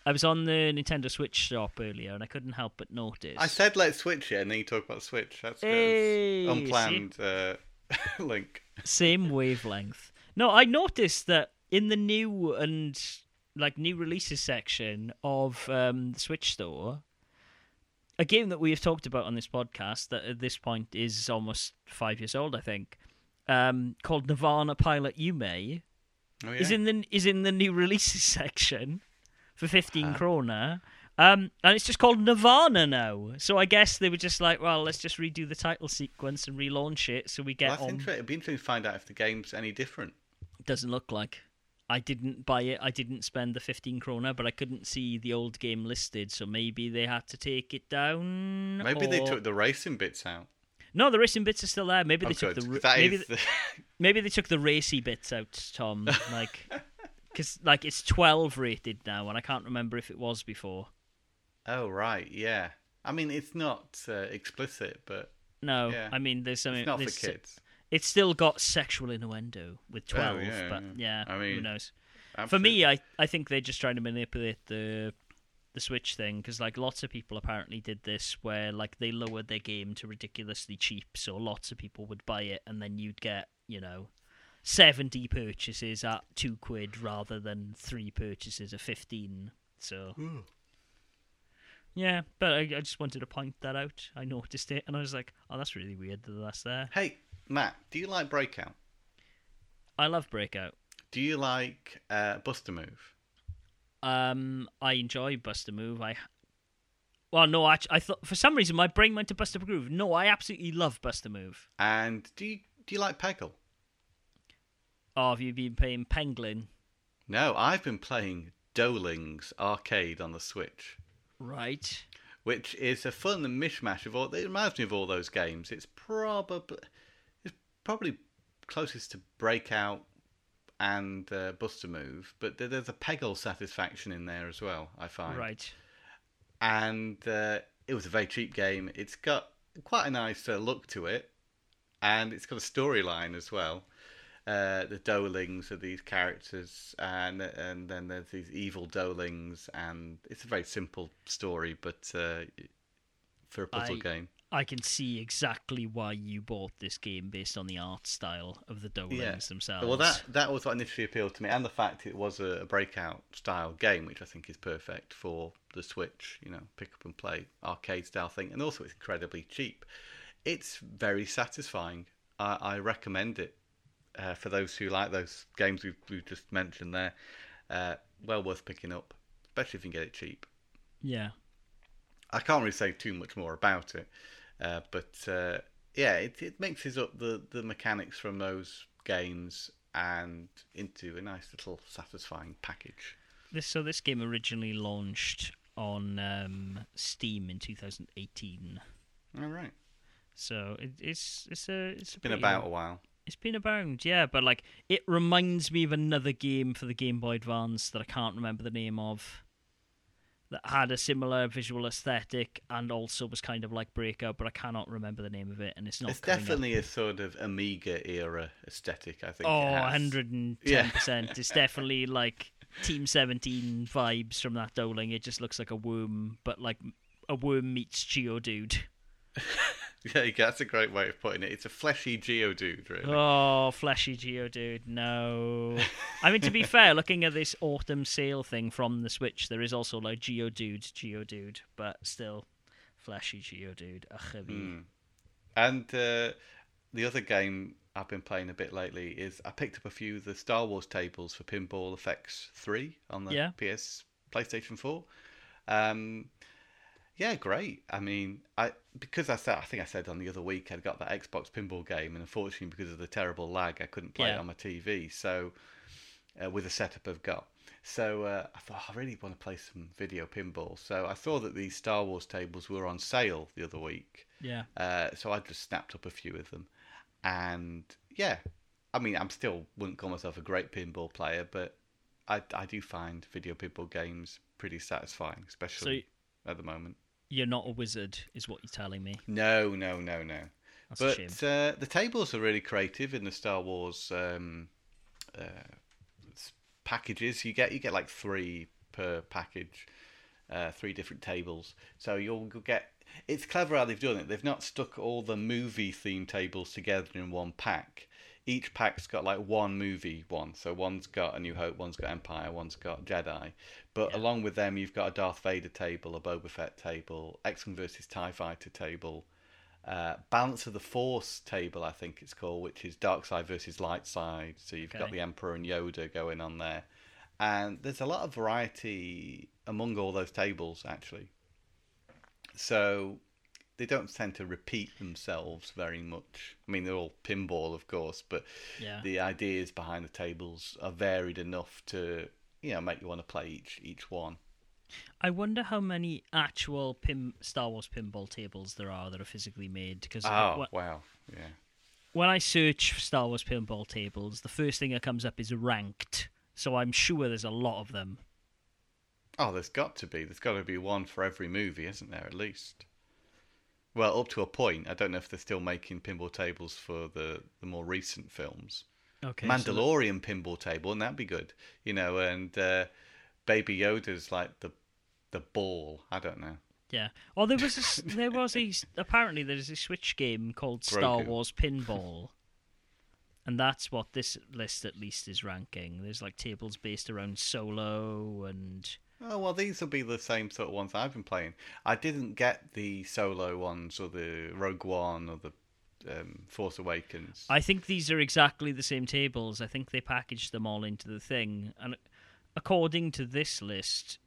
I was on the Nintendo Switch shop earlier and I couldn't help but notice. I said let's switch it, and then you talk about Switch. That's. Hey, unplanned uh, [LAUGHS] link. same wavelength. No, I noticed that in the new and like new releases section of um, the Switch store, a game that we have talked about on this podcast that at this point is almost five years old, I think, um, called Nirvana Pilot Yume, Oh, yeah. is in the is in the new [LAUGHS] releases section for fifteen Huh. krona. Um, and it's just called Nirvana now. So I guess they were just like, well, let's just redo the title sequence and relaunch it so we get Well, that's on. interesting. It'd be interesting to find out if the game's any different. It doesn't look like. I didn't buy it. I didn't spend the 15 krona, but I couldn't see the old game listed, so maybe they had to take it down. Maybe they took the racing bits out. No, the racing bits are still there. Maybe Oh, they took good, the 'cause ra- maybe the- maybe they took the racy bits out, Tom. Like [LAUGHS] cuz like it's 12 rated now and I can't remember if it was before. Oh right, yeah. I mean, it's not uh, explicit, but No, Yeah. I mean there's something it's not for kids. It's still got sexual innuendo with 12, Oh, yeah, but yeah, I who mean, knows. For me, I, I think they're just trying to manipulate the the Switch thing because like lots of people apparently did this where like they lowered their game to ridiculously cheap, so lots of people would buy it, and then you'd get you know seventy purchases at two quid rather than three purchases at fifteen. So yeah, but I, I just wanted to point that out. I noticed it, and I was like, oh, that's really weird that that's there. Hey, Matt, do you like Breakout? I love Breakout. Do you like uh, Buster Move? Um, I enjoy Buster Move. I, well, no, I, I thought for some reason my brain went to Buster Groove. No, I absolutely love Buster Move. And do you do you like Peggle? Oh, have you been playing Penguin? No, I've been playing Doughlings Arcade on the Switch, Right. which is a fun mishmash of all. It reminds me of all those games. It's probably it's probably closest to Breakout and uh, Buster Move, but there's a Peggle satisfaction in there as well. I find. Right. and uh, it was a very cheap game. It's got quite a nice uh, look to it, and it's got a storyline as well. Uh, the Doughlings are these characters, and and then there's these evil Doughlings, and it's a very simple story, but uh, for a puzzle I- game, I can see exactly why you bought this game based on the art style of the Doughlings Yeah. themselves. well, that that was what initially appealed to me, and the fact it was a, a breakout style game, which I think is perfect for the Switch. You know, pick up and play arcade style thing, and also it's incredibly cheap. It's very satisfying. I, I recommend it uh, for those who like those games we've, we've just mentioned there. Uh, well worth picking up, especially if you can get it cheap. yeah. I can't really say too much more about it, uh, but uh, yeah, it, it mixes up the, the mechanics from those games and into a nice little satisfying package. This so this game originally launched on um, Steam in 2018. All right, So it, it's it's a it's a been about a while. It's been about, yeah, but like it reminds me of another game for the Game Boy Advance that I can't remember the name of. That had a similar visual aesthetic and also was kind of like Breakout, but I cannot remember the name of it, and it's not. It's coming up. definitely a sort of Amiga era aesthetic. I think. Oh, it has. 110 Yeah. percent. [LAUGHS] It's definitely like Team Seventeen vibes from that Doughling. It just looks like a worm, but like a worm meets Geodude. [LAUGHS] Yeah, [LAUGHS] that's a great way of putting it. It's a fleshy Geodude, really. Oh, fleshy Geodude, no. I mean, to be fair, looking at this autumn sale thing from the Switch, there is also like Geodude, Geodude, but still, fleshy Geodude. Ugh, Hmm. And uh, the other game I've been playing a bit lately is I picked up a few of the Star Wars tables for Pinball FX3 on the Yeah. PS PlayStation 4. Um, yeah, great. I mean, I because I said I think I said on the other week I'd got that Xbox pinball game, and unfortunately because of the terrible lag, I couldn't play it on my TV. So uh, with the setup I've got, so uh, I thought I really want to play some video pinball. So I saw that these Star Wars tables were on sale the other week. Yeah. Uh, so I just snapped up a few of them, and yeah, I mean, I'm still wouldn't call myself a great pinball player, but I I do find video pinball games pretty satisfying, So especially at the moment. You're not a wizard, is what you're telling me. No, no, no, no. That's. But uh, the tables are really creative in the Star Wars um, uh, packages. You get you get like three per package, uh, three different tables. So you'll, you'll get. It's clever how they've done it. They've not stuck all the movie themed tables together in one pack. Each pack's got like one movie one. So one's got A New Hope, one's got Empire, one's got Jedi. But Yeah. along with them, you've got a Darth Vader table, a Boba Fett table, X-Wing versus Tie Fighter table, uh, Balance of the Force table, I think it's called, which is dark side versus light side. So you've got the Emperor and Yoda going on there, and there's a lot of variety among all those tables actually. So they don't tend to repeat themselves very much. I mean, they're all pinball, of course, but yeah. the ideas behind the tables are varied enough to you know make you want to play each each one. I wonder how many actual pin Star Wars pinball tables there are that are physically made. Because Oh wow, yeah. when I search for Star Wars pinball tables, the first thing that comes up is ranked. So I'm sure there's a lot of them. Oh, there's got to be. There's got to be one for every movie, isn't there? At least. Well, up to a point. I don't know if they're still making pinball tables for the, the more recent films. Okay. so Mandalorian pinball table, and that'd be good. You know, and uh, Baby Yoda's like the the ball. I don't know. yeah. Oh, there was a, [LAUGHS] there was a apparently there's a Switch game called Star Wars Pinball, and that's what this list at least is ranking. There's like tables based around Solo and Oh well, these will be the same sort of ones I've been playing. I didn't get the solo ones or the Rogue One or the um, Force Awakens. I think these are exactly the same tables. I think they packaged them all into the thing. And according to this list,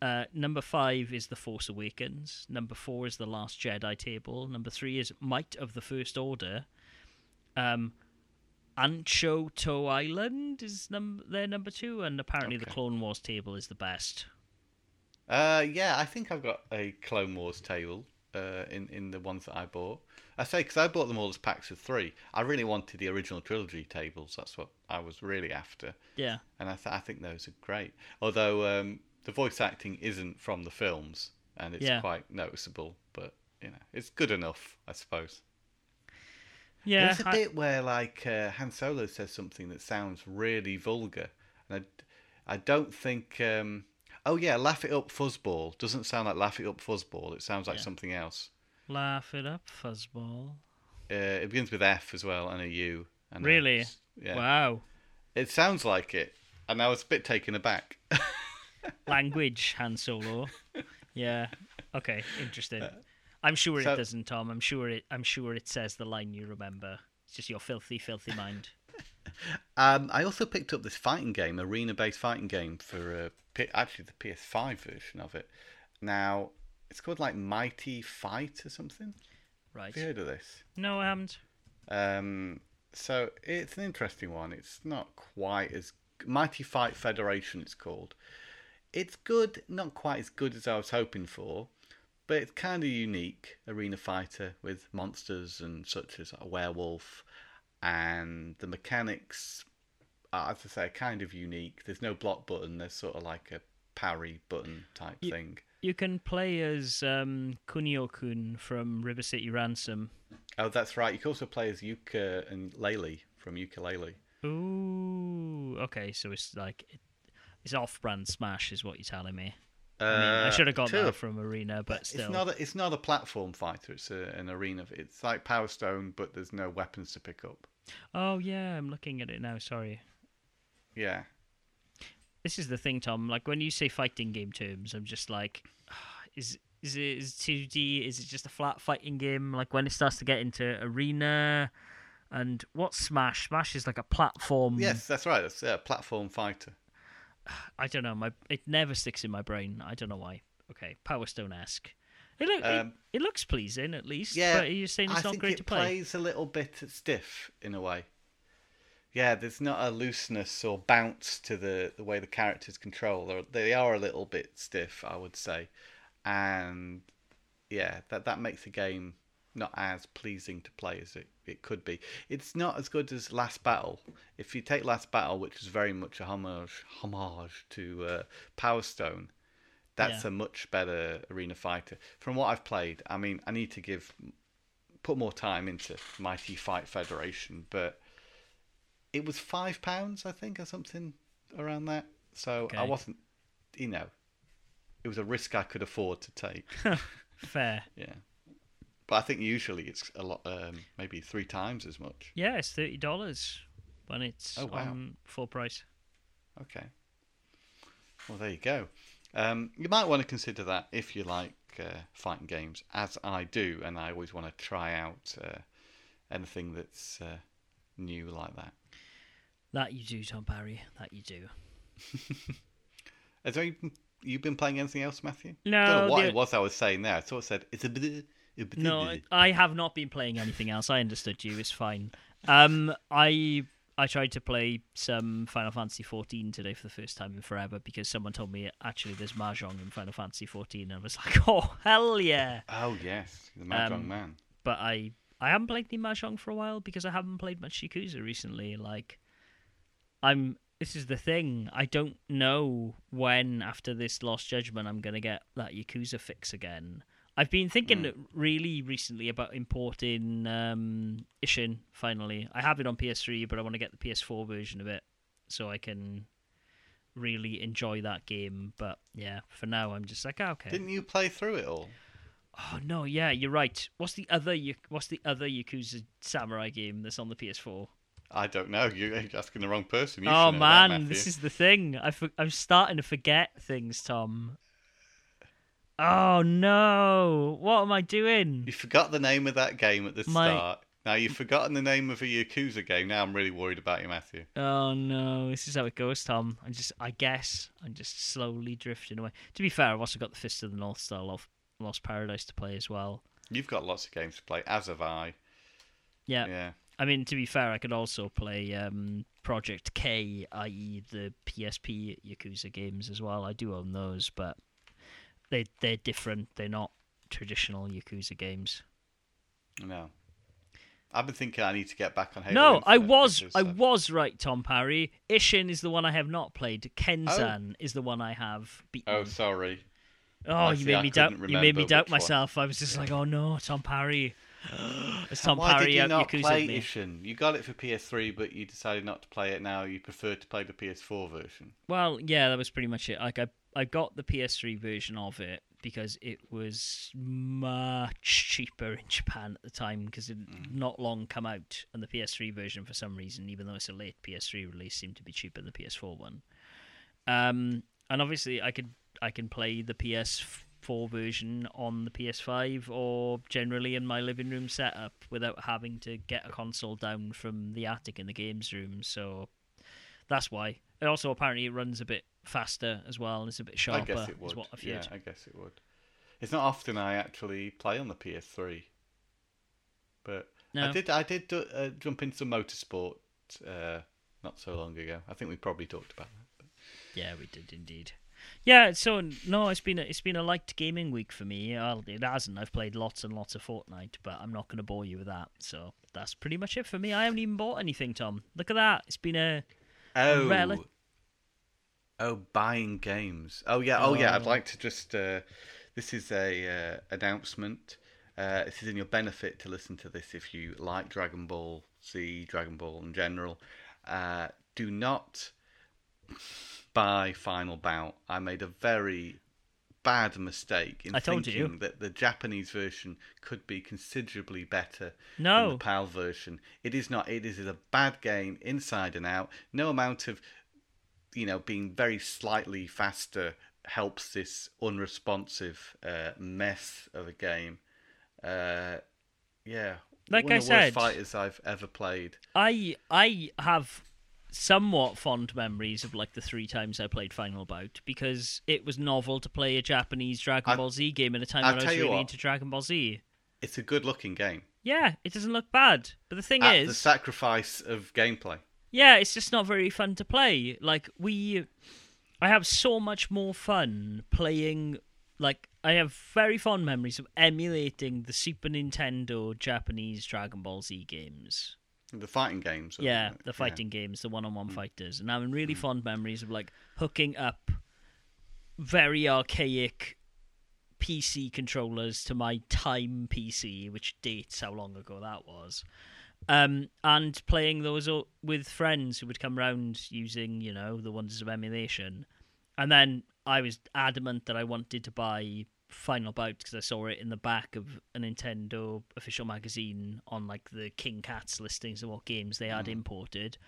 uh, number five is The Force Awakens. Number four is The Last Jedi table. Number three is Might of the First Order. Um, Ahch-To Island is num- their number two. And apparently the Clone Wars table is the best. Uh, yeah, I think I've got a Clone Wars table uh, in in the ones that I bought. I say because I bought them all as packs of three. I really wanted the original trilogy tables. That's what I was really after, Yeah. and I th- I think those are great. Although um, the voice acting isn't from the films, and it's Yeah. quite noticeable. But you know, it's good enough, I suppose. Yeah. There's a I- bit where like uh, Han Solo says something that sounds really vulgar, and I, I don't think. Um, oh yeah, laugh it up fuzzball doesn't sound like laugh it up fuzzball. It sounds like Yeah. something else. Laugh it up, fuzzball. Uh, it begins with F as well and a U. And Really? yeah. Wow. It sounds like it, and I was a bit taken aback. [LAUGHS] language Han Solo. Yeah. Okay. Interesting. I'm sure So- it doesn't, Tom. I'm sure it. I'm sure it says the line you remember. It's just your filthy, filthy mind. [LAUGHS] um, I also picked up this fighting game, arena-based fighting game for uh, actually the PS5 version of it. Now it's called like Mighty Fight or something. Right. Have you heard of this? No, I haven't. Um, so it's an interesting one. It's not quite as Mighty Fight Federation. It's called. It's good, not quite as good as I was hoping for, but it's kind of unique. Arena fighter with monsters and such as a werewolf, and the mechanics, are, as I say, kind of unique. There's no block button. There's sort of like a parry button type thing. You can play as um, Kunio-kun from River City Ransom. Oh, that's right. You can also play as Yooka and Laylee from Yooka-Laylee. Ooh. Okay, so it's like it, it's off-brand Smash, is what you're telling me. I mean, I Uh, should have got that from Arena, but still. It's not a, it's not a platform fighter. It's a, an arena. It's like Power Stone, but there's no weapons to pick up. Oh yeah, I'm looking at it now. Sorry. Yeah. This is the thing, Tom. Like when you say fighting game terms, I'm just like, [SIGHS] is is it is two D? Is it just a flat fighting game? Like when it starts to get into arena, And what's Smash? Smash is like a platform. Yes, that's right. It's a platform fighter. [SIGHS] I don't know. My it never sticks in my brain. I don't know why. Okay, Power Stone esque. It, look, Um, it, it looks pleasing at least. Yeah, but you're saying it's I not great it to play. It plays a little bit stiff in a way. Yeah, there's not a looseness or bounce to the, the way the characters control. They're, they are a little bit stiff, I would say, and yeah, that that makes the game not as pleasing to play as it, it could be. It's not as good as Last Battle. If you take Last Battle, which is very much a homage homage to uh, Power Stone, that's Yeah. a much better arena fighter. From what I've played, I mean, I need to give put more time into Mighty Fight Federation, but it was five pounds, I think, or something around that. So I wasn't, you know, it was a risk I could afford to take. [LAUGHS] Fair. yeah, but I think usually it's a lot, um, maybe three times as much. Yeah, it's thirty dollars when it's Oh, wow. on full price. Okay. Well, there you go. Um, you might want to consider that if you like uh, fighting games, as I do, and I always want to try out uh, anything that's uh, new like that. That you do, Tom Parry. That you do. [LAUGHS] Has there you been playing anything else, Matthew? No, I don't know what the- it was I was saying there. I sort of said it's a bit. No, I- I have not been playing anything else. I understood you. It's fine. Um, I I tried to play some Final Fantasy 14 today for the first time in forever because someone told me actually there's mahjong in Final Fantasy 14, and I was like, [LAUGHS] oh hell yeah! Oh yes, the Mahjong Um, Man. But I I haven't played the mahjong for a while because I haven't played much Yakuza recently. Like, I'm. This is the thing. I don't know when after this Lost Judgment I'm gonna get that Yakuza fix again. I've been thinking really recently about importing um, Ishin. Finally, I have it on PS3, but I want to get the PS4 version of it so I can really enjoy that game. But yeah, for now I'm just like, ah, okay. Didn't you play through it all? Oh no, yeah, you're right. What's the other? What's the other Yakuza Samurai game that's on the PS4? I don't know. You're asking the wrong person. You oh know that, man, this is the thing. I for- I'm starting to forget things, Tom. Oh no, what am I doing? You forgot the name of that game at the My- start. Now you've forgotten the name of a Yakuza game. Now I'm really worried about you, Matthew. Oh no, this is how it goes, Tom. I'm just, I guess, I'm just slowly drifting away. To be fair, I've also got the Fist of the North Star Lost Paradise to play as well. You've got lots of games to play, as have I. Yeah, Yeah. I mean, to be fair, I could also play um, Project K, i.e., the PSP Yakuza games as well. I do own those, but they they're different. They're not traditional Yakuza games. No. I've been thinking I need to get back on Halo. no, I was I was right, Tom Parry. Ishin is the one I have not played. Kenzan is the one I have beaten. Oh, sorry. Oh, I you see, made I me doubt. You made me doubt which one. myself. I was just like, oh no, Tom Parry. [GASPS] It's Tom Why Parry did you not Yakuza play me. Ishin? You got it for PS3, but you decided not to play it now. You prefer to play the PS4 version. Well, yeah, that was pretty much it. Like I, I got the PS3 version of it because it was much cheaper in Japan at the time because it Mm. not long come out, and the PS3 version for some reason, even though it's a late PS3 release, seemed to be cheaper than the PS4 one. Um, and obviously, I could I can play the PS4 version on the PS5 or generally in my living room setup without having to get a console down from the attic in the games room. So that's why. It also apparently it runs a bit faster as well, and it's a bit sharper. I guess it would. Yeah. I guess it would. It's not often I actually play on the PS3, but No. I did. I did uh, jump into some motorsport uh, not so long ago. I think we probably talked about that. Yeah, we did indeed. Yeah, so no, it's been a, it's been a light gaming week for me. Well, it hasn't. I've played lots and lots of Fortnite, but I'm not going to bore you with that. So that's pretty much it for me. I haven't even bought anything, Tom. Look at that. It's been a Oh, rel- oh, buying games. Oh yeah, oh yeah. I'd Oh. like to just. Uh, this is a uh, announcement. Uh, this is in your benefit to listen to this if you like Dragon Ball Z, Dragon Ball in general. Uh, do not buy Final Bout. I made a very bad mistake in I told you. thinking that the Japanese version could be considerably better than No. the PAL version. It is not. It is a bad game inside and out. No amount of, you know, being very slightly faster helps this unresponsive uh, mess of a game. Uh, yeah, Like one I of the said- worst fighters I've ever played. I I have somewhat fond memories of like the three times I played Final Bout because it was novel to play a Japanese Dragon I- Ball Z game at a time I'll when I was really what. into Dragon Ball Z. It's a good looking game. Yeah, it doesn't look bad. But the thing At is, the sacrifice of gameplay. yeah, it's just not very fun to play. Like we, I have so much more fun playing. Like I have very fond memories of emulating the Super Nintendo Japanese Dragon Ball Z games. The fighting games. or- Yeah, the fighting games, the one-on-one fighters, and having really fond memories of like hooking up very archaic PC controllers to my Time PC, which dates how long ago that was, um, and playing those with friends who would come round using, you know, the wonders of emulation, and then I was adamant that I wanted to buy Final Bout because I saw it in the back of a Nintendo official magazine on like the King Cats listings of what games they had mm. imported.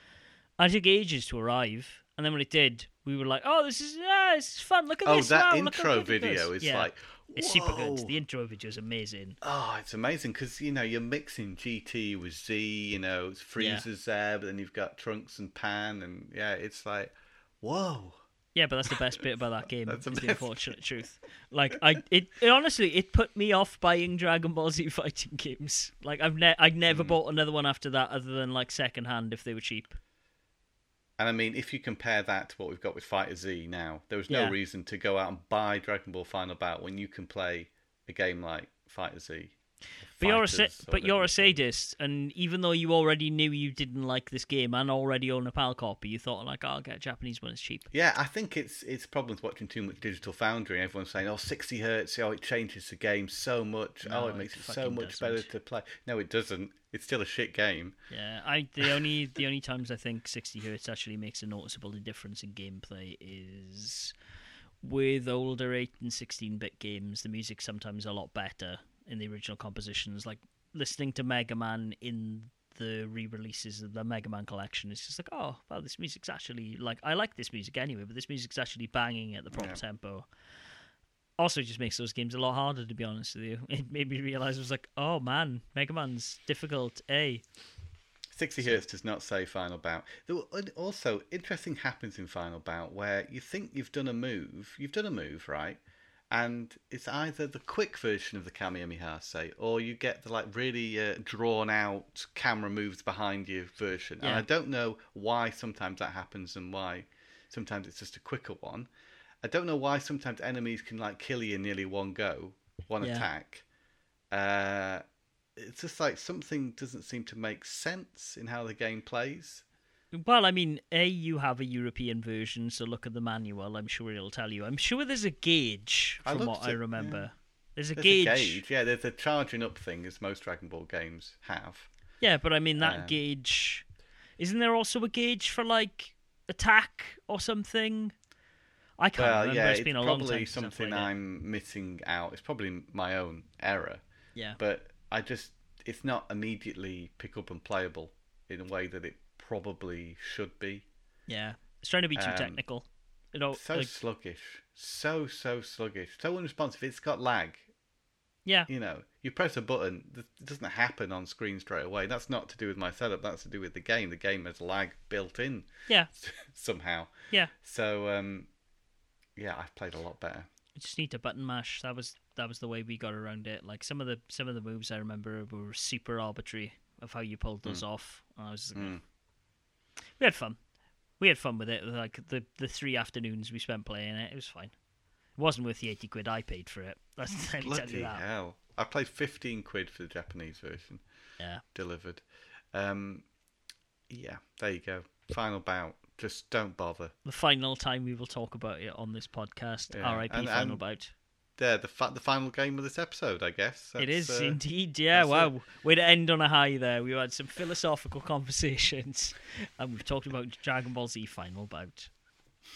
And it took ages to arrive, and then when it did, we were like, "Oh, this is yeah, this is fun. Look at Oh, this! that wow, intro video is." Yeah, like. it's super good. The intro video is amazing. Oh, it's amazing because you know you're mixing GT with Z. You know, it's Frieza's there, but then you've got Trunks and Pan, and yeah, it's like, whoa. Yeah, but that's the best bit about that [LAUGHS] game. That's is the unfortunate truth. Like I, it, it honestly, it put me off buying Dragon Ball Z [LAUGHS] fighting games. Like I've ne- I never mm. bought another one after that, other than like second hand if they were cheap. And I mean, if you compare that to what we've got with FighterZ now, there was no Yeah. reason to go out and buy Dragon Ball Final Bout when you can play a game like FighterZ. But you're a sa- but you're a sadist, and even though you already knew you didn't like this game and already own a PAL copy, you thought like, oh, I'll get a Japanese one. It's cheap. Yeah, I think it's it's problems watching too much Digital Foundry. Everyone's saying, "Oh, 60 hertz, oh, it changes the game so much. No, oh, it it makes it so much better doesn't. to play." No, it doesn't. It's still a shit game. Yeah, I the only the only times I think 60 hertz actually makes a noticeable difference in gameplay is with older 8 and 16 bit games. The music's sometimes a lot better in the original compositions. Like listening to Mega Man in the re-releases of the Mega Man collection, it's just like, oh, wow, this music's actually like I like this music anyway, but this music's actually banging at the proper Yeah. tempo. Also, it just makes those games a lot harder. To be honest with you, [LAUGHS] it made me realize I was like, oh man, Mega Man's difficult. A 60 hertz does not say Final Bout. There were- also, interesting happens in Final Bout where you think you've done a move, you've done a move, right? And it's either the quick version of the Kamehameha, or you get the like really uh, drawn out camera moves behind you version. And I don't know why sometimes that happens and why sometimes it's just a quicker one. I don't know why sometimes enemies can like kill you in nearly one go, one Yeah. attack. Uh, it's just like something doesn't seem to make sense in how the game plays. Well, I mean, A, you have a European version, so look at the manual. I'm sure it'll tell you. I'm sure there's a gauge from looked what I remember. yeah. There's a There's gauge. a gauge, yeah. There's a charging up thing, as most Dragon Ball games have. Yeah, but I mean, that Um, gauge. Isn't there also a gauge for, like, attack or something? I can't well, remember. yeah, it's it's been a long probably time I've something. I'm missing out. It's probably my own error, Yeah. but I just it's not immediately pick up and playable in a way that it probably should be. Yeah. It's trying to be too Um, technical. You know, So like, sluggish, so so sluggish, so unresponsive. It's got lag. yeah. you know, you press a button, it doesn't happen on screen straight away. That's not to do with my setup. That's to do with the game. The game has lag built in Yeah. [LAUGHS] somehow. Yeah. So, um, yeah, I've played a lot better. You just need to button mash. That was that was the way we got around it. Like some of the some of the moves I remember were super arbitrary of how you pulled those off. And I was like, Mm. We had fun. We had fun with it. Like the the three afternoons we spent playing it, it was fine. It wasn't worth the eighty quid I paid for it. [LAUGHS] That's let Bloody you that. hell! I played fifteen quid for the Japanese version Yeah. delivered. Um, yeah, there you go. Final bout. Just don't bother. The final time we will talk about it on this podcast. Yeah, R.I.P. and- Final and- bout. There, the fa- the final game of this episode, I guess. it That's, is uh, indeed. Yeah. it. Wow. Way to end on a high there. We had some philosophical [LAUGHS] conversations, and we've talked about Dragon Ball Z Final Bout.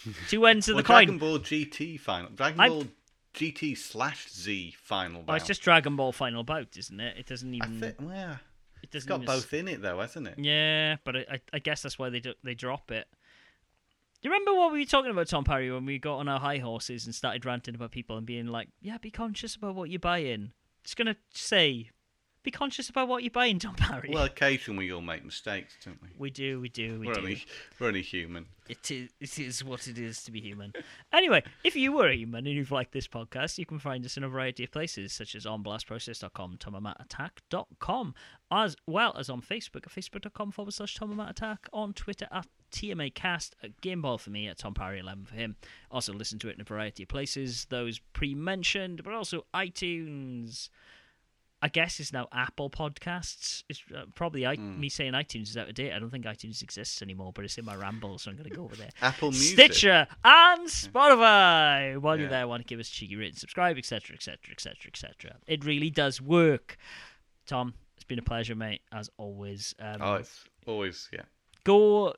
[LAUGHS] Two ends of well, the coin. Dragon Ball GT final. Dragon I- Ball GT slash Z final. Oh, it's just Dragon Ball Final Bout, isn't it? It doesn't even. think, well, it it's doesn't got even both in it though, hasn't it? Yeah, but I, I, I guess that's why they do, they drop it. You remember what we were talking about, Tom Parry, when we got on our high horses and started ranting about people and being like, "Yeah, be conscious about what you're buying." Just gonna say, be conscious about what you're buying, Tom Parry. Well, occasionally we all make mistakes, don't we? we do, we do, we We're do. only we're only human. It is, it is what it is to be human. anyway, if you were a human and you've liked this podcast, you can find us in a variety of places, such as on blastprocess.com, tomamatattack.com, as well as on Facebook at facebook.com forward slash tomamatattack, on Twitter at TMAcast, at Gameball for me, at Tom Parry 11 for him. Also listen to it in a variety of places, those pre-mentioned, but also iTunes. I guess it's now Apple Podcasts. It's uh, probably I, me saying iTunes is out of date. I don't think iTunes exists anymore, but it's in my ramble, so I'm going to go over there. [LAUGHS] Apple Music. Stitcher and Spotify. While you're Yeah. there, want to give us a cheeky and subscribe, etc., etc., etc., etc. It really does work. Tom, it's been a pleasure, mate, as always. Um, Oh, it's always yeah. go,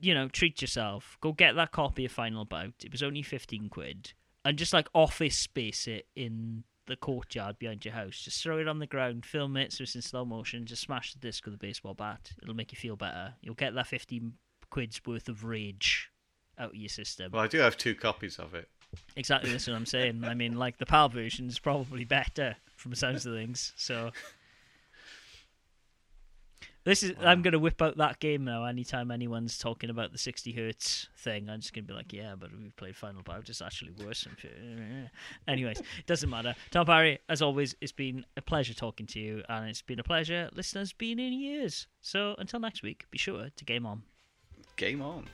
you know, treat yourself. Go get that copy of Final Bout. It was only 15 quid. And just like office space it in the courtyard behind your house. Just throw it on the ground, film it so it's in slow motion, just smash the disc with a baseball bat. It'll make you feel better. You'll get that 15 quid's worth of rage out of your system. Well, I do have two copies of it. Exactly, that's what I'm saying. I mean, like the PAL version is probably better from the sounds of things. So [LAUGHS] this is. I'm gonna whip out that game now. Anytime anyone's talking about the 60 hertz thing, I'm just gonna be like, yeah, but we've played Final Bout. It's actually worse. [LAUGHS] Anyways, it doesn't matter. Tom Parry, as always, it's been a pleasure talking to you, and it's been a pleasure, listeners, being in years. So until next week, be sure to game on. Game on.